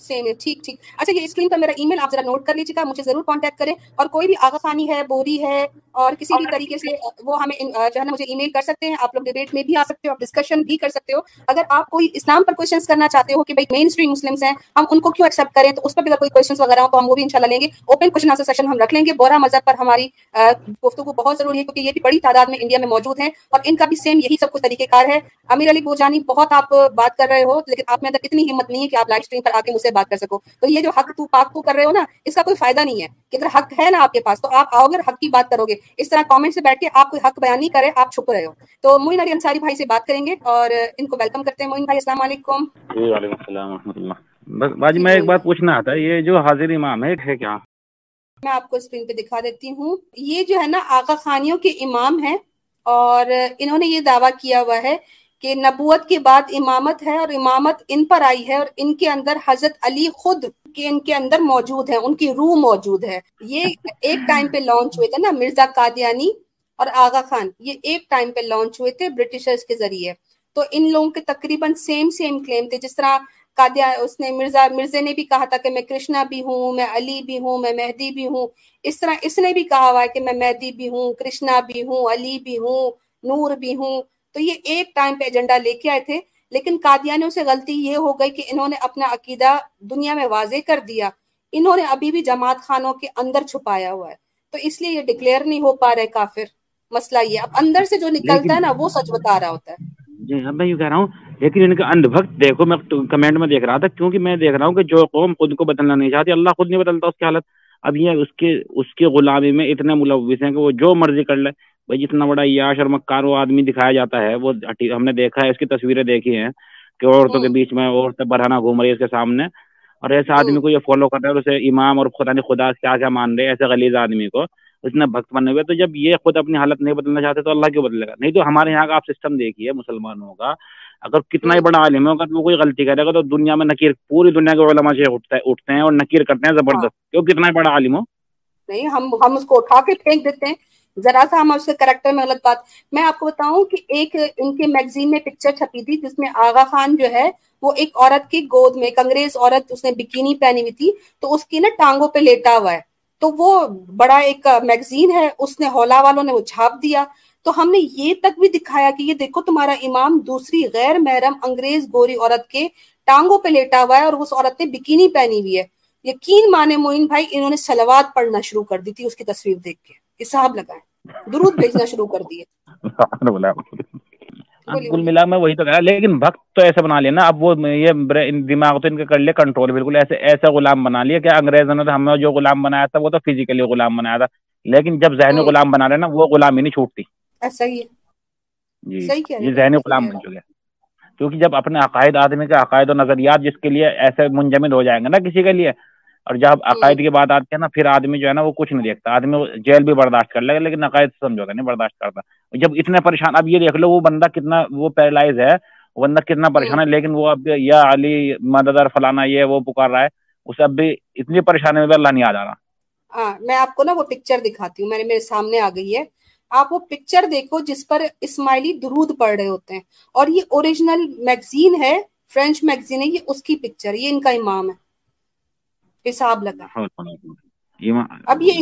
سیم ہے ٹھیک ٹھیک۔ اچھا یہ اسکرین پر میرا ای میل آپ ذرا نوٹ کر لیجیے گا مجھے ضرور کانٹیکٹ کریں۔ اور کوئی بھی آغا خانی ہے بوری ہے اور کسی بھی طریقے سے وہ ہمیں جو ہے نا مجھے ای میل کر سکتے ہیں۔ آپ لوگ ڈبیٹ میں بھی آ سکتے ہو آپ ڈسکشن بھی کر سکتے ہو۔ اگر آپ کوئی اسلام پر کوشچنس کرنا چاہتے ہو کہ بھائی مین اسٹریم مسلمس ہیں ہم ان کو کیوں ایکسیپٹ کریں؟ تو اس پر بھی اگر کوئی کوشچنس وغیرہ ہو تو ہم وہ بھی انشاءاللہ لیں گے۔ اوپن کوشچن آنسر سیشن ہم رکھ لیں گے۔ بورا مذہب پر ہماری گفتگو بہت ضروری ہے کیونکہ یہ بھی بڑی تعداد میں انڈیا میں موجود ہیں۔ اور ان کا بھی سیم یہی سب کچھ طریقہ کار ہے۔ امیر علی بوجانی بہت آپ بات کر رہے ہو لیکن آپ میں اندر اتنی ہمت نہیں ہے کہ آپ لائف اسٹریم پر آ کے مجھ سے بات کر سکو۔ تو یہ جو حق تو پاک تو کر رہے ہو نا اس کا کوئی فائدہ نہیں ہے کہ اگر حق ہے نا آپ کے پاس۔ تو آپ آؤ گے حق کی بات کرو گے۔ اس طرح کامنٹ سے بیٹھ کے آپ کوئی حق بیان نہیں کرے آپ چھپ رہے ہو۔ تو موین علی انصاری بھائی سے بات کریں گے اور ان کو ویلکم کرتے ہیں۔ موین بھائی السلام علیکم۔ جی وعلیکم السلام ورحمۃ اللہ۔ بس باجی میں ایک بات پوچھنا آتا ہے یہ جو حاضر امام ہے ہے کیا؟ میں آپ کو اسکرین پہ دکھا دیتی ہوں۔ یہ جو ہے نا آقا خانیوں کے امام ہیں اور انہوں نے یہ دعویٰ کیا ہوا ہے کہ نبوت کے بعد امامت ہے اور امامت ان پر آئی ہے اور ان کے اندر حضرت علی خود کے ان کے اندر موجود ہیں، ان کی روح موجود ہے۔ یہ ایک ٹائم پہ لانچ ہوئے تھے نا مرزا قادیانی اور آغا خان، یہ ایک ٹائم پہ لانچ ہوئے تھے برٹشرز کے ذریعے۔ تو ان لوگوں کے تقریباً سیم سیم کلیم تھے۔ جس طرح قادیا، اس نے مرزا، مرزے نے بھی کہا تھا کہ میں کرشنا بھی ہوں، میں علی بھی ہوں، میں مہدی بھی ہوں۔ اس طرح اس نے بھی کہا ہوا ہے کہ میں مہدی بھی ہوں، کرشنا بھی ہوں، علی بھی ہوں، نور بھی ہوں۔ تو یہ ایک ٹائم پہ ایجنڈا لے کے آئے تھے لیکن قادیانیوں سے غلطی یہ ہو گئی کہ انہوں نے اپنا عقیدہ دنیا میں واضح کر دیا۔ انہوں نے ابھی بھی جماعت خانوں کے اندر چھپایا ہوا ہے۔ تو اس لیے یہ ڈکلیئر نہیں ہو پا رہے کافر۔ مسئلہ یہ اب اندر سے جو نکلتا ہے نا وہ سچ بتا رہا ہوتا ہے۔ جی ہاں میں یہ کہہ رہا ہوں لیکن ان کا اندھ بھکت دیکھو میں کمنٹ میں دیکھ رہا تھا کیونکہ میں دیکھ رہا ہوں کہ جو قوم خود کو بدلنا نہیں چاہتی اللہ خود نہیں بدلتا اس کی حالت۔ اب یہ اس کے اس کی غلامی میں اتنے ملوث ہیں کہ وہ جو مرضی کر لے۔ بھائی جتنا بڑا یاش اور مکار وہ آدمی دکھایا جاتا ہے وہ ہم نے دیکھا ہے اس کی تصویریں دیکھی ہیں کہ عورتوں کے بیچ میں عورتیں برہنہ گھوم رہی ہے اس کے سامنے اور ایسے آدمی کو یہ فالو کر رہے ہیں اور اسے امام اور خدا نے خدا کیا کیا مان رہے ایسے غلیظ آدمی کو۔ اتنے بھکت بنے ہوئے۔ تو جب یہ خود اپنی حالت نہیں بدلنا چاہتے تو اللہ کیوں بدلے گا؟ نہیں تو ہمارے یہاں کا آپ سسٹم دیکھیے مسلمانوں کا۔ اگر کتنا ہی بڑا عالم ہوگا تو وہ کوئی غلطی کرے گا تو دنیا میں نکیر پوری دنیا کے علماء سے اٹھتے ہیں اور نکیر کرتے ہیں زبردست۔ کیوں؟ کتنا ہی بڑا عالم ہو۔ نہیں ہم ہم اس کو اٹھا کے پھینک دیتے ہیں۔ ذرا سا ہم اس کے کریکٹر میں غلط بات میں آپ کو بتاؤں کہ ایک ان کے میگزین میں پکچر چھپی تھی جس میں آغا خان جو ہے وہ ایک عورت کی گود میں ایک انگریز عورت اس نے بکینی پہنی ہوئی تھی، تو اس کی نا ٹانگوں پہ لیٹا ہوا ہے۔ تو وہ بڑا ایک میگزین ہے، اس نے ہولا والوں نے وہ چھاپ دیا۔ تو ہم نے یہ تک بھی دکھایا کہ یہ دیکھو تمہارا امام دوسری غیر محرم انگریز گوری عورت کے ٹانگوں پہ لیٹا ہوا ہے اور اس عورت نے بکینی پہنی ہوئی ہے۔ یقین مانے موین بھائی، انہوں نے سلوات پڑھنا شروع کر دی تھی اس کی تصویر دیکھ کے۔ حساب لگائیں درود بھیجنا شروع کر دیے۔ کل ملا میں وہی تو کہا لیکن بھکت تو ایسے بنا لیا نا اب وہ یہ دماغ تو ان کا کر لیا کنٹرول بالکل ایسے ایسا غلام بنا لیا کہ انگریزوں نے ہمیں جو غلام بنایا تھا وہ تو فزیکلی غلام بنایا تھا۔ لیکن جب ذہنی غلام بنا رہے نا وہ غلام ہی نہیں چھوٹتی۔ ایسا ہی جی یہ ذہنی غلام بن چکے۔ کیونکہ جب اپنے عقائد آدمی کے عقائد و نظریات جس کے لیے ایسے منجمد ہو جائیں گے نا کسی کے لیے اور جب عقائد کی بات آتی ہے نا پھر آدمی جو ہے نا وہ کچھ نہیں دیکھتا۔ آدمی جیل بھی برداشت کر لے گا لیکن عقائد سمجھو گا نہیں برداشت کرتا۔ جب اتنے پریشان اب یہ دیکھ لو وہ بندہ کتنا وہ پیرالائز ہے وہ بندہ کتنا پریشان ہے لیکن وہ اب یا علی مددر فلانا یہ وہ پکار رہا ہے اسے اب بھی اتنی پریشانی میں اللہ نہیں آ جا رہا۔ ہاں میں آپ کو نا وہ پکچر دکھاتی ہوں میں نے میرے سامنے آ گئی ہے۔ آپ وہ پکچر دیکھو جس پر اسماعیلی درود پڑھ رہے ہوتے ہیں۔ اور یہ اوریجنل میگزین ہے فرینچ میگزین ہے یہ اس کی پکچر یہ ان کا امام ہے۔ حساب لگا۔ اب یہ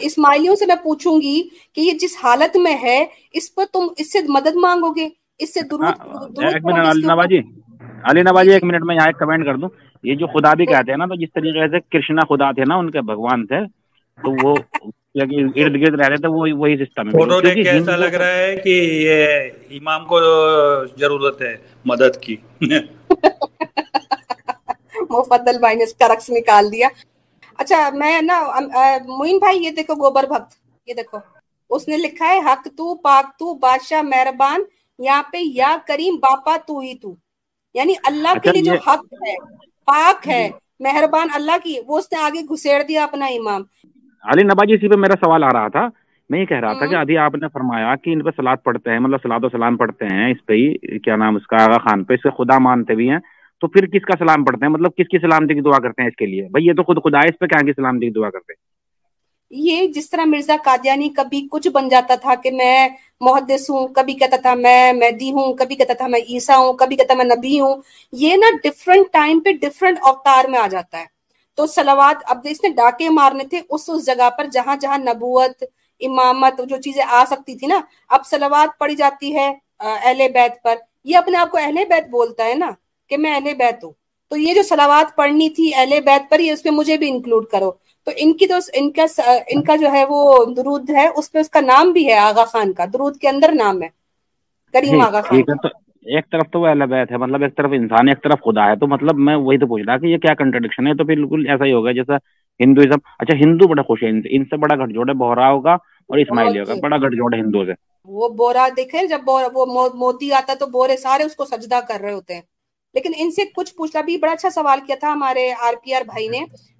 اسماعیلیوں سے میں پوچھوں گی کہ یہ جس حالت میں ہے اس پر تم اس سے مدد مانگو گے؟ اس سے درود علی نوازی علی نوازی ایک منٹ میں یہاں ایک کمنٹ کر دوں۔ یہ جو خدا بھی کہتے ہیں نا تو جس طریقے سے کرشنا خدا تھے نا ان کے بھگوان تھے تو وہ ارد گرد رہتے تھے وہی سسٹم فوٹو دیکھ کے ایسا لگ رہا ہے کہ یہ امام کو ضرورت ہے مدد کی۔ [LAUGHS] مفدل بھائی نے اس کا رقص نکال دیا۔ اچھا میں نا معین بھائی یہ دیکھو گوبر بھکت۔ یہ دیکھو اس نے لکھا ہے حق تو پاک تو بادشاہ مہربان یہاں پہ یا کریم باپا تو ہی تو۔ یعنی اللہ کے لیے جو حق ہے پاک ہے مہربان اللہ کی وہ اس نے آگے گھسیڑ دیا اپنا امام۔ علی نباجی اسی پہ میرا سوال آ رہا تھا۔ میں یہ کہہ رہا تھا کہ ابھی آپ نے فرمایا کہ ان پہ سلاد پڑھتے ہیں مطلب سلاد و سلام پڑھتے ہیں اس پہ ہی کیا نام اس کا آغا خان پہ اس سے خدا مانتے بھی ہیں۔ تو پھر کس کا سلام پڑھتے ہیں؟ مطلب کس کی سلامتی کی دعا کرتے ہیں اس کے لیے؟ بھائی یہ تو خود خدا اس پہ کیا کی سلامتی کی دعا کرتے ہیں؟ یہ جس طرح مرزا قادیانی کبھی کچھ بن جاتا تھا کہ میں محدث ہوں، کبھی کہتا تھا میں مہدی ہوں، کبھی کہتا تھا میں عیسیٰ ہوں، کبھی کہتا میں نبی ہوں، یہ نا ڈفرنٹ ٹائم پہ ڈفرنٹ اوتار میں آ جاتا ہے۔ تو سلوات اب اس نے ڈاکے مارنے تھے اس اس جگہ پر جہاں جہاں نبوت، امامت جو چیزیں آ سکتی تھی نا، اب سلوات پڑی جاتی ہے اہل بیت پر۔ یہ اپنے آپ کو اہل بیت بولتا ہے نا۔ کہ میں اہل بیت ہوں۔ تو یہ جو سلوات پڑھنی تھی اہل بیت پر یہ اس میں مجھے بھی انکلوڈ کرو۔ تو ان کی تو ان کا ان کا جو ہے وہ درود ہے اس پہ اس کا نام بھی ہے آغا خان کا۔ درود کے اندر نام ہے۔ کریم آغا خان ایک طرف تو وہ اہل بیت ہے۔ مطلب ایک طرف انسان ایک طرف خدا ہے۔ تو مطلب میں وہی تو پوچھ رہا کہ یہ کیا کنٹرڈکشن ہے؟ تو پھر بالکل ایسا ہی ہوگا جیسا ہندوازم اچھا ہندو بڑا خوش ہے ان سے بڑا گھٹ جوڑ ہے بہرا ہوگا اور اسماعیلی ہوگا بڑا گھٹ جوڑ ہے ہندو سے۔ وہ بورا دیکھے جب وہ موتی آتا تو بورے سارے اس کو سجدہ کر رہے ہوتے ہیں۔ لیکن ان سے کچھ پوچھنا بھی بڑا اچھا سوال کیا تھا ہمارے آر پی آر بھائی نے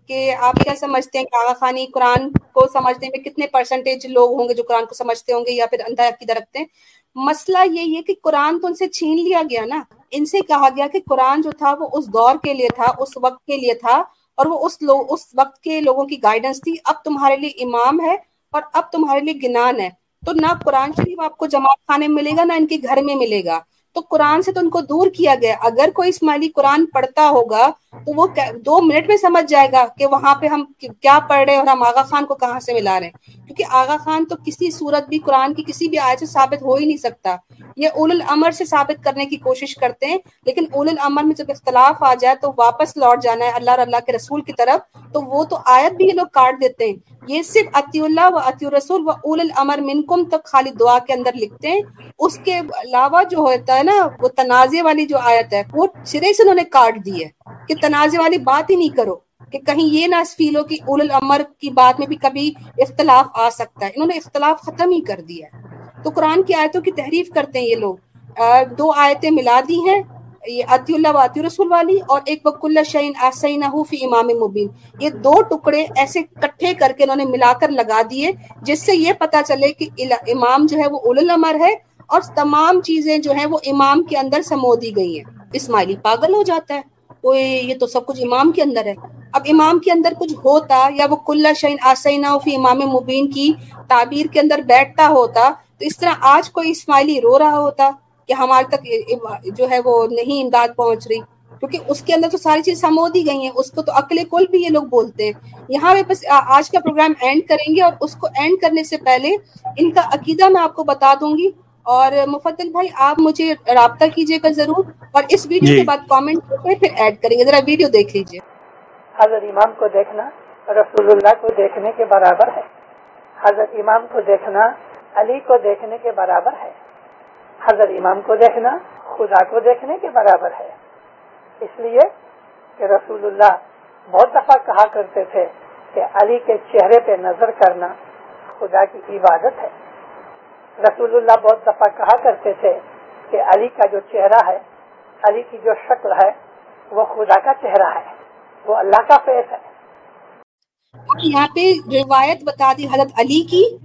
کہ آپ کیا سمجھتے ہیں کہ آغا خانی قرآن کو سمجھنے میں کتنے پرسنٹیج لوگ ہوں گے جو قرآن کو سمجھتے ہوں گے یا پھر اندھا عقیدہ رکھتے ہیں؟ مسئلہ یہی ہے کہ قرآن تو ان سے چھین لیا گیا نا۔ ان سے کہا گیا کہ قرآن جو تھا وہ اس دور کے لیے تھا، اس وقت کے لیے تھا اور وہ اس لو، اس وقت کے لوگوں کی گائیڈنس تھی۔ اب تمہارے لیے امام ہے اور اب تمہارے لیے گنان ہے۔ تو نہ قرآن شریف آپ کو جماعت خانے میں ملے گا، نہ ان کے گھر میں ملے گا۔ تو قرآن سے تو ان کو دور کیا گیا۔ اگر کوئی اسماعیلی قرآن پڑھتا ہوگا تو وہ دو منٹ میں سمجھ جائے گا کہ وہاں پہ ہم کیا پڑھ رہے ہیں اور ہم آغا خان کو کہاں سے ملا رہے ہیں۔ کیونکہ آغا خان تو کسی صورت بھی قرآن کی کسی بھی آیت سے ثابت ہو ہی نہیں سکتا۔ یہ اول الامر سے ثابت کرنے کی کوشش کرتے ہیں، لیکن اول الامر میں جب اختلاف آ جائے تو واپس لوٹ جانا ہے اللہ اور اللہ کے رسول کی طرف۔ تو وہ تو آیت بھی یہ لوگ کاٹ دیتے ہیں۔ یہ صرف عطی اللہ و عطی رسول و اول الامر منکم تک خالی دعا کے اندر لکھتے ہیں۔ اس کے علاوہ جو ہوتا ہے نا، وہ تنازع والی جو آیت ہے، وہ سرے سے انہوں نے کاٹ دی ہے کہ تنازع والی بات ہی نہیں کرو، کہ کہیں یہ نہ فیل ہو کہ اول الامر کی بات میں بھی کبھی اختلاف آ سکتا ہے۔ انہوں نے اختلاف ختم ہی کر دیا ہے۔ تو قرآن کی آیتوں کی تحریف کرتے ہیں یہ لوگ۔ دو آیتیں ملا دی ہیں، یہ عطی اللہ و رسول والی اور ایک وک اللہ شعین آسین فی امام مبین۔ یہ دو ٹکڑے ایسے کٹھے کر کے انہوں نے ملا کر لگا دیے، جس سے یہ پتا چلے کہ امام جو ہے وہ اول الامر ہے اور تمام چیزیں جو ہیں وہ امام کے اندر سمو دی گئی ہیں۔ اسماعیلی پاگل ہو جاتا ہے۔ کوئی یہ تو سب کچھ امام کے اندر ہے۔ اب امام کے اندر کچھ ہوتا یا وہ کل شعین آسینہ فی امام مبین کی تعبیر کے اندر بیٹھتا ہوتا، تو اس طرح آج کوئی اسماعیلی رو رہا ہوتا کہ ہمارے تک جو ہے وہ نہیں امداد پہنچ رہی۔ کیونکہ اس کے اندر تو ساری چیز سمو دی گئی ہیں۔ اس کو تو عقل کل بھی یہ لوگ بولتے ہیں۔ یہاں پہ بس آج کا پروگرام اینڈ کریں گے اور اس کو اینڈ کرنے سے پہلے ان کا عقیدہ میں آپ کو بتا دوں گی۔ اور مفدل بھائی آپ مجھے رابطہ کیجیے گا ضرور اور اس ویڈیو جی. کے بعد کامنٹ پھر ایڈ کریں گے۔ ذرا ویڈیو دیکھ لیجیے۔ حضرت امام کو دیکھنا رسول اللہ کو دیکھنے کے برابر ہے۔ حضرت امام کو دیکھنا علی کو دیکھنے کے برابر ہے۔ حضرت امام کو دیکھنا خدا کو دیکھنے کے برابر ہے۔ اس لیے کہ رسول اللہ بہت دفعہ کہا کرتے تھے کہ علی کے چہرے پہ نظر کرنا خدا کی عبادت ہے۔ رسول اللہ بہت دفعہ کہا کرتے تھے کہ علی کا جو چہرہ ہے، علی کی جو شکل ہے، وہ خدا کا چہرہ ہے۔ وہ اللہ کا فیس ہے۔ یہاں پہ روایت بتا دی حضرت علی کی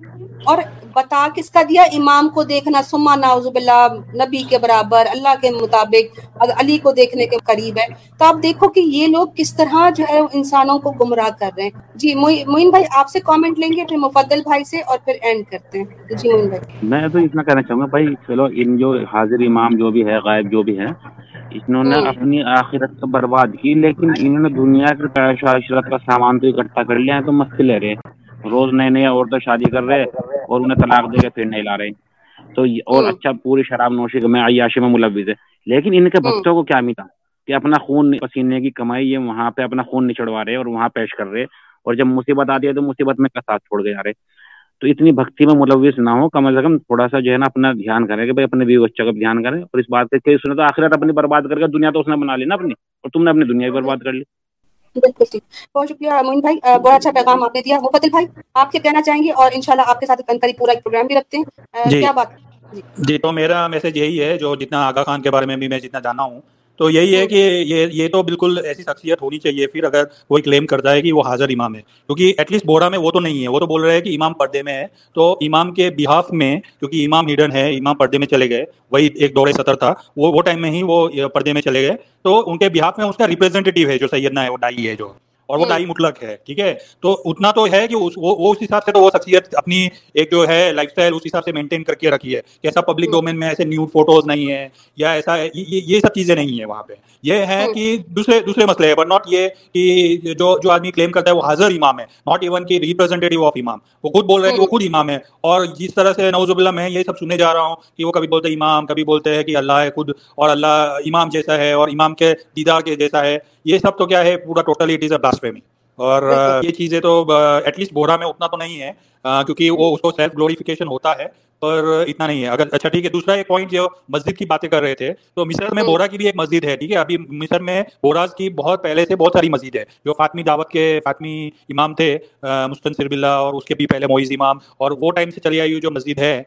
اور بتا کس کا دیا؟ امام کو دیکھنا سما ناؤز باللہ نبی کے برابر اللہ کے مطابق علی کو دیکھنے کے قریب ہے۔ تو آپ دیکھو کہ یہ لوگ کس طرح جو ہے انسانوں کو گمراہ کر رہے ہیں۔ جی موین بھائی آپ سے کامنٹ لیں گے پھر مفدل بھائی سے اور پھر اینڈ کرتے ہیں۔ جی موین بھائی۔ میں تو اتنا کہنا چاہوں گا بھائی چلو ان جو حاضر امام جو بھی ہے غائب جو بھی ہے انہوں نے اپنی آخرت برباد کی لیکن انہوں نے دنیا کے پیش عشرت کا سامان تو اکٹھا کر لیا ہے تو مستی لے رہے۔ روز نئے نئے عورتیں شادی کر رہے اور انہیں طلاق دے کے پھر نہیں لا رہے تو اور اچھا پوری شراب نوشی میں عیاشی میں ملوث ہے۔ لیکن ان کے بچوں کو کیا ملا کہ اپنا خون پسینے کی کمائی یہ وہاں پہ اپنا خون نچڑوا رہے اور وہاں پیش کر رہے اور جب مصیبت آتی ہے تو مصیبت میں کا ساتھ چھوڑ کے جا رہے تو اتنی بھکتی میں ملوث نہ ہو کم از کم تھوڑا سا جو ہے نا اپنا دھیان کرے کہ بھائی اپنے بیوی بچہ کا دھیان کرے اور اس بات کہ اس نے تو آخرت اپنی برباد کر کے دنیا تو اس نے بنا لی نا اپنی۔ اور تم نے اپنی دنیا بھی برباد کر لی۔ بالکل بہت شکریہ موین بھائی بہت اچھا پیغام آپ نے دیا۔ مفدل بھائی آپ کیا کہنا چاہیں گے اور انشاءاللہ آپ کے ساتھ قریب پورا ایک پروگرام بھی رکھتے ہیں۔ جی۔ کیا بات؟ جی۔ تو میرا میسج یہی ہے جو جتنا آگا خان کے بارے میں بھی میں جتنا جانا ہوں تو یہی ہے کہ یہ یہ تو بالکل ایسی شخصیت ہونی چاہیے پھر اگر کوئی کلیم کرتا ہے کہ وہ حاضر امام ہے۔ کیونکہ ایٹ لیسٹ بورا میں وہ تو نہیں ہے وہ تو بول رہے ہیں کہ امام پردے میں ہے۔ تو امام کے بحاف میں کیونکہ امام ہڈن ہے امام پردے میں چلے گئے۔ وہی ایک دور سطر تھا۔ وہ وہ ٹائم میں ہی وہ پردے میں چلے گئے۔ تو ان کے بحاف میں اس کا ریپرزینٹیو ہے جو سیدنا ہے وہ ڈائی ہے جو۔ اور وہ ڈائی مطلق ہے ٹھیک ہے؟ تو اتنا تو ہے کہ وہ اس حساب سے تو وہ شخصیت اپنی ایک جو ہے لائف اسٹائل اس حساب سے مینٹین کر کے رکھی ہے کہ ایسا پبلک ڈومین میں ایسے نیو فوٹوز نہیں ہے یا ایسا یہ سب چیزیں نہیں ہیں وہاں پہ۔ یہ ہے کہ دوسرے دوسرے مسئلے ہے بٹ ناٹ یہ کہ جو جو آدمی کلیم کرتا ہے وہ حاضر امام ہے ناٹ ایون کی ریپرزینٹیو آف امام۔ وہ خود بول رہے ہیں کہ وہ خود امام ہے۔ اور جس طرح سے نوز اللہ میں یہ سب سننے جا رہا ہوں کہ وہ کبھی بولتے ہیں امام کبھی بولتے ہیں کہ اللہ ہے خود اور اللہ امام جیسا ہے اور امام کے دیدار کے جیسا ہے۔ یہ سب تو کیا ہے پورا totally it is a blasphemy اور یہ چیزیں تو ایٹ لیسٹ بورا میں اتنا تو نہیں ہے کیونکہ وہ اس کو سیلف گلوریفیکیشن ہوتا ہے پر اتنا نہیں ہے۔ اگر اچھا ٹھیک ہے دوسرا ایک پوائنٹ جو مسجد کی باتیں کر رہے تھے تو مصر میں بورا کی بھی ایک مسجد ہے ٹھیک ہے ابھی مصر میں بوراز کی بہت پہلے سے بہت ساری مسجد ہے جو فاطمی دعوت کے فاطمی امام تھے مستنصر بلّہ اور اس کے بھی پہلے معیز امام اور وہ ٹائم سے چلی آئی جو مسجد ہے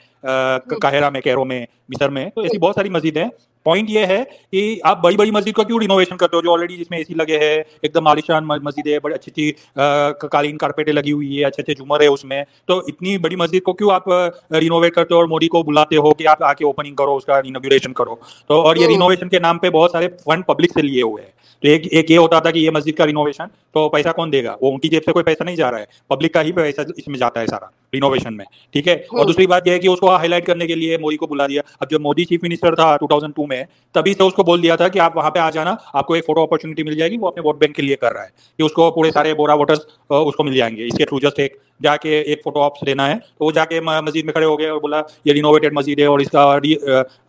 قاہرہ میں کیرو میں مصر میں تو ایسی بہت ساری مسجد ہیں۔ پوائنٹ یہ ہے کہ آپ بڑی بڑی مسجد کو کیوں رینوویشن کرتے ہو جو آلریڈی جس میں اے سی لگے ہیں ایک دم عالیشان مسجد ہے بڑی اچھی اچھی قالین کارپیٹیں لگی ہوئی ہے اچھے اچھے جمر ہے اس میں۔ تو اتنی بڑی مسجد کو کیوں آپ رینوویٹ کرتے ہو اور مودی کو بلاتے ہو کہ آپ آ کے اوپننگ کرو اس کا رینوویشن کرو؟ تو اور یہ رینوویشن کے نام پہ بہت سارے فنڈ پبلک سے لیے ہوئے ہیں۔ تو ایک ایک یہ ہوتا تھا کہ یہ مسجد کا رینوویشن تو پیسہ کون دے گا؟ وہ ان کی جیب سے کوئی پیسہ نہیں جا رہا ہے۔ پبلک کا ہی پیسہ اس میں جاتا ہے سارا رینوویشن میں ٹھیک ہے؟ اور دوسری بات یہ ہے کہ اس کو ہائی لائٹ کرنے کے لیے مودی کو بلا دیا۔ اب جب مودی چیف منسٹر تھا ٹو تھاؤزینڈ ٹو میں میں تبھی سے اس کو بول دیا تھا کہ آپ وہاں پہ آ جانا، آپ کو ایک فوٹو اپرچونیٹی مل جائے گی، وہ اپنے ووٹ بینک کے لیے کر رہا ہے۔ کہ اس کو پورے سارے بورا ووٹرس اس کو مل جائیں گے۔ اس کے تھرو جسٹ ایک جا کے ایک فوٹو آپس لینا ہے تو وہ جا کے مسجد میں کھڑے ہو گئے اور بولا یہ رینوویٹڈ مسجد ہے اور اس کا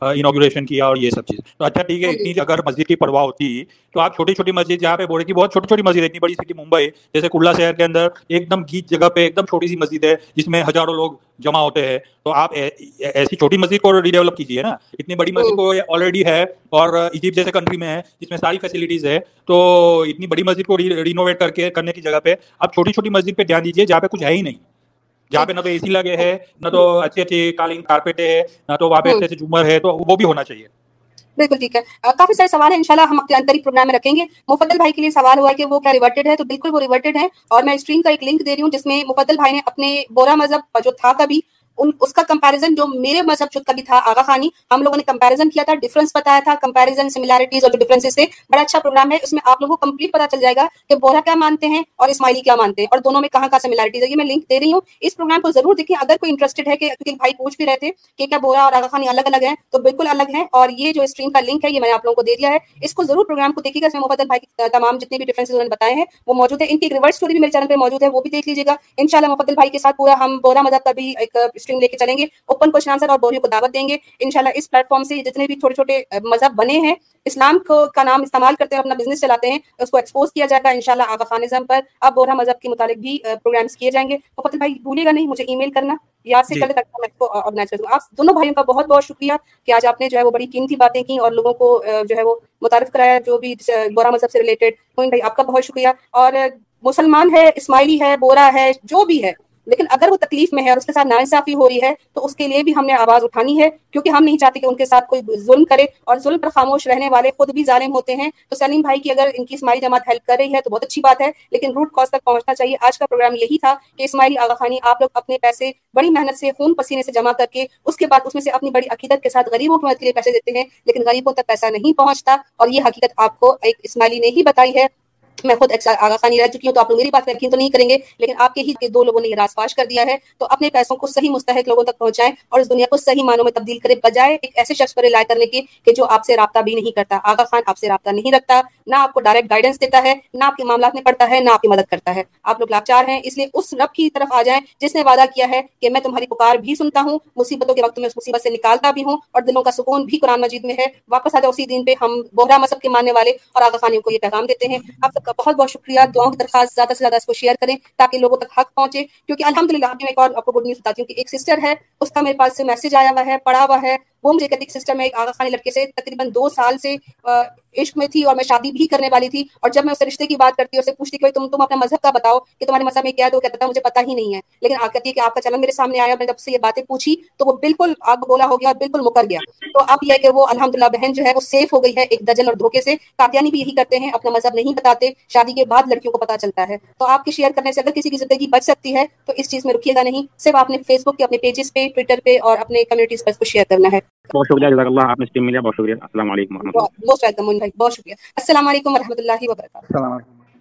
انوگریشن کیا اور یہ سب چیز تو اچھا ٹھیک ہے اتنی اگر مسجد کی پرواہ ہوتی تو آپ چھوٹی چھوٹی مسجد جہاں پہ بورے کی بہت چھوٹی چھوٹی مسجد اتنی بڑی سٹی ممبئی جیسے کرلا شہر کے اندر ایک دم گیت جگہ پہ ایک دم چھوٹی سی مسجد ہے جس میں ہزاروں لوگ جمع ہوتے ہیں تو آپ ایسی چھوٹی مسجد کو ری ڈیولپ کیجیے نا اتنی بڑی مسجد کو آلریڈی ہے اور ایجپٹ جیسے کنٹری میں ہے جس میں ساری فیسلٹیز ہے تو اتنی بڑی مسجد کو رینوویٹ کر کے کرنے کی جگہ پہ آپ چھوٹی چھوٹی مسجد پہ دھیان دیجیے جہاں پہ کچھ ہے ہی نہیں۔ جہاں پہ نہ تو اے سی لگے ہے نہ تو اچھے اچھے قالین کارپیٹ ہے نہ تو وہاں پہ اچھے اچھے جمر ہے تو وہ بھی ہونا چاہیے۔ بالکل ٹھیک ہے۔ کافی سارے سوال ہیں، انشاءاللہ ہم اپنے انتری پروگرام میں رکھیں گے۔ مفدل بھائی کے لیے سوال ہوا ہے کہ وہ کیا ریورٹڈ ہے؟ تو بالکل وہ ریورٹڈ ہے اور میں اسٹریم کا ایک لنک دے رہی ہوں، جس میں مفدل بھائی نے اپنے بورا مذہب جو تھا کبھی اس کا کمپیرزن جو میرے مذہب کا بھی تھا، آغا خانی، ہم لوگوں نے کمپیرزن کیا تھا ڈفرنس بتایا تھا کمپیرزن سملیرٹیز اور جو ڈفرینس تھے بڑا اچھا پروگرام ہے، اس میں آپ لوگوں کو کمپلیٹ پتا چل جائے گا کہ بورا کیا مانتے ہیں اور اسماعیلی کیا مانتے ہیں۔ اور دونوں میں کہاں کا سملیرٹیز ہے یہ میں لنک دے رہی ہوں۔ اس پروگرام کو ضرور دیکھیں۔ اگر کوئی انٹرسٹڈ ہے کہ کیونکہ بھائی پوچھ بھی رہے تھے کہ کیا بورا اور آغا خانی الگ الگ ہیں، تو بالکل الگ ہیں۔ اور یہ جو اسٹریم کا لنک ہے، یہ میں نے آپ لوگوں کو دے دیا ہے۔ اس کو ضرور پروگرام کو دیکھیے گا۔ اس میں محبت بھائی کے تمام جتنے بھی ڈفرینس انہوں نے بتایا ہیں، وہ موجود ہے ان کی ریورس اسٹوری بھی میرے چینل پہ موجود ہے، وہ بھی دیکھ لیجیے گا۔ ان شاء اللہ محبت بھائی کے ساتھ پورا ہم بورا مذہب کا بھی ایک اسٹریم لے کے چلیں گے اوپن کوشچن آنسر اور بولیوں کو دعوت دیں گے. انشاءاللہ اس پلیٹ فارم سے جتنے بھی چھوٹے چھوٹے مذہب بنے ہیں اسلام کو کا نام استعمال کرتے ہیں اپنا بزنس چلاتے ہیں اس کو ایکسپوز کیا جائے گا ان شاء اللہ آغا خان نظام پر اب بورہ مذہب کے متعلق بھی پروگرامس کیے جائیں گے. اور فتح بھائی بھولے گا نہیں مجھے ای میل کرنا. یاد سے جی۔ کل تک میں آرگنائز کر دوں آپ دونوں بھائیوں کا بہت بہت شکریہ کہ آج آپ نے جو ہے وہ بڑی قیمتی باتیں کی اور لوگوں کو جو ہے وہ متعارف کرایا جو بھی بورہ مذہب سے ریلیٹڈ بھائی آپ کا بہت شکریہ. اور مسلمان ہے اسماعیلی ہے بورا ہے جو بھی ہے لیکن اگر وہ تکلیف میں ہے اور اس کے ساتھ ناانصافی ہو رہی ہے، تو اس کے لیے بھی ہم نے آواز اٹھانی ہے، کیونکہ ہم نہیں چاہتے کہ ان کے ساتھ کوئی ظلم کرے اور ظلم پر خاموش رہنے والے خود بھی ظالم ہوتے ہیں۔ تو سلیم بھائی کی اگر ان کی اسماعیل جماعت ہیلپ کر رہی ہے تو بہت اچھی بات ہے، لیکن روٹ کاز تک پہنچنا چاہیے۔ آج کا پروگرام یہی تھا کہ اسماعیل آغا خانی آپ لوگ اپنے پیسے، بڑی محنت سے خون پسینے سے جمع کر کے اس کے بعد اس میں سے اپنی بڑی عقیدت کے ساتھ غریبوں کی مدد کے لیے پیسے دیتے ہیں، لیکن غریبوں تک پیسہ نہیں پہنچتا اور یہ حقیقت آپ کو ایک اسماعیلی نے ہی بتائی ہے۔ میں خود آگا خانی رہ چکی ہوں تو آپ لوگ میری بات یقین تو نہیں کریں گے، لیکن آپ کے ہی دو لوگوں نے یہ راز فاش کر دیا ہے۔ تو اپنے پیسوں کو صحیح مستحق لوگوں تک پہنچائیں اور اس دنیا کو صحیح معنوں میں تبدیل کرے، بجائے ایک ایسے شخص پر رلائے کرنے کے کہ جو آپ سے رابطہ بھی نہیں کرتا۔ آغا خان آپ سے رابطہ نہیں رکھتا، نہ آپ کو ڈائریکٹ گائیڈنس دیتا ہے، نہ آپ کے معاملات میں پڑتا ہے، نہ آپ کی مدد کرتا ہے۔ آپ لوگ لاچار ہیں، اس لیے اس رب کی طرف آ جائیں جس نے وعدہ کیا ہے کہ میں تمہاری پکار بھی سنتا ہوں، مصیبتوں کے وقت میں اس مصیبت سے نکالتا بھی ہوں اور دلوں کا سکون بھی قرآن مجید میں ہے۔ واپس آ جاؤ اسی دن پہ ہم بہرا مذہب کے ماننے والے اور آگا خانیوں کو یہ پیغام دیتے ہیں۔ آپ سب کا بہت بہت شکریہ۔ دعاؤں کی درخواست زیادہ سے زیادہ اس کو شیئر کریں تاکہ لوگوں تک حق پہنچے۔ کیونکہ الحمد للہ میں ایک اور آپ کو گڈ نیوز بتاتی ہوں کہ ایک سسٹر ہے، اس کا میرے پاس سے میسج آیا ہوا ہے پڑا ہوا ہے۔ وہ مجھے کہتی کہ سسٹر میں ایک آغا خانی لڑکے سے تقریباً دو سال سے عشق میں تھی اور میں شادی بھی کرنے والی تھی اور جب میں اس رشتے کی بات کرتی ہوں، اسے پوچھتی کہ تم تم اپنا مذہب کا بتاؤ کہ تمہارے مذہب میں کیا تو کہتا تھا، مجھے پتا ہی نہیں ہے۔ لیکن آپ کہتی ہے کہ آپ کا چلن میرے سامنے آیا، میں جب سے یہ باتیں پوچھی تو وہ بالکل آگ بولا ہو گیا اور بالکل مکر گیا۔ تو اب یہ کہ وہ الحمد للہ بہن جو ہے، وہ سیف ہو گئی ہے ایک دجل اور دھوکے سے۔ کاتیانی بھی یہی کرتے ہیں، اپنا مذہب نہیں بتاتے، شادی کے بعد لڑکیوں کو پتا چلتا ہے۔ تو آپ کے شیئر کرنے سے اگر کسی کی زندگی بچ سکتی ہے، تو اس چیز میں رکیے گا نہیں، صرف آپ نے فیس بک کے اپنے پیجز پہ ٹویٹر پہ اور اپنے کمیونٹیز پر اس کو شیئر کرنا ہے۔ بہت شکریہ جزاک اللہ آپ نے اسٹیم ملیا بہت شکریہ السلام علیکم ورحمۃ اللہ۔ بہت شکریہ۔ السلام علیکم ورحمۃ اللہ وبرکاتہ۔ السلام علیکم۔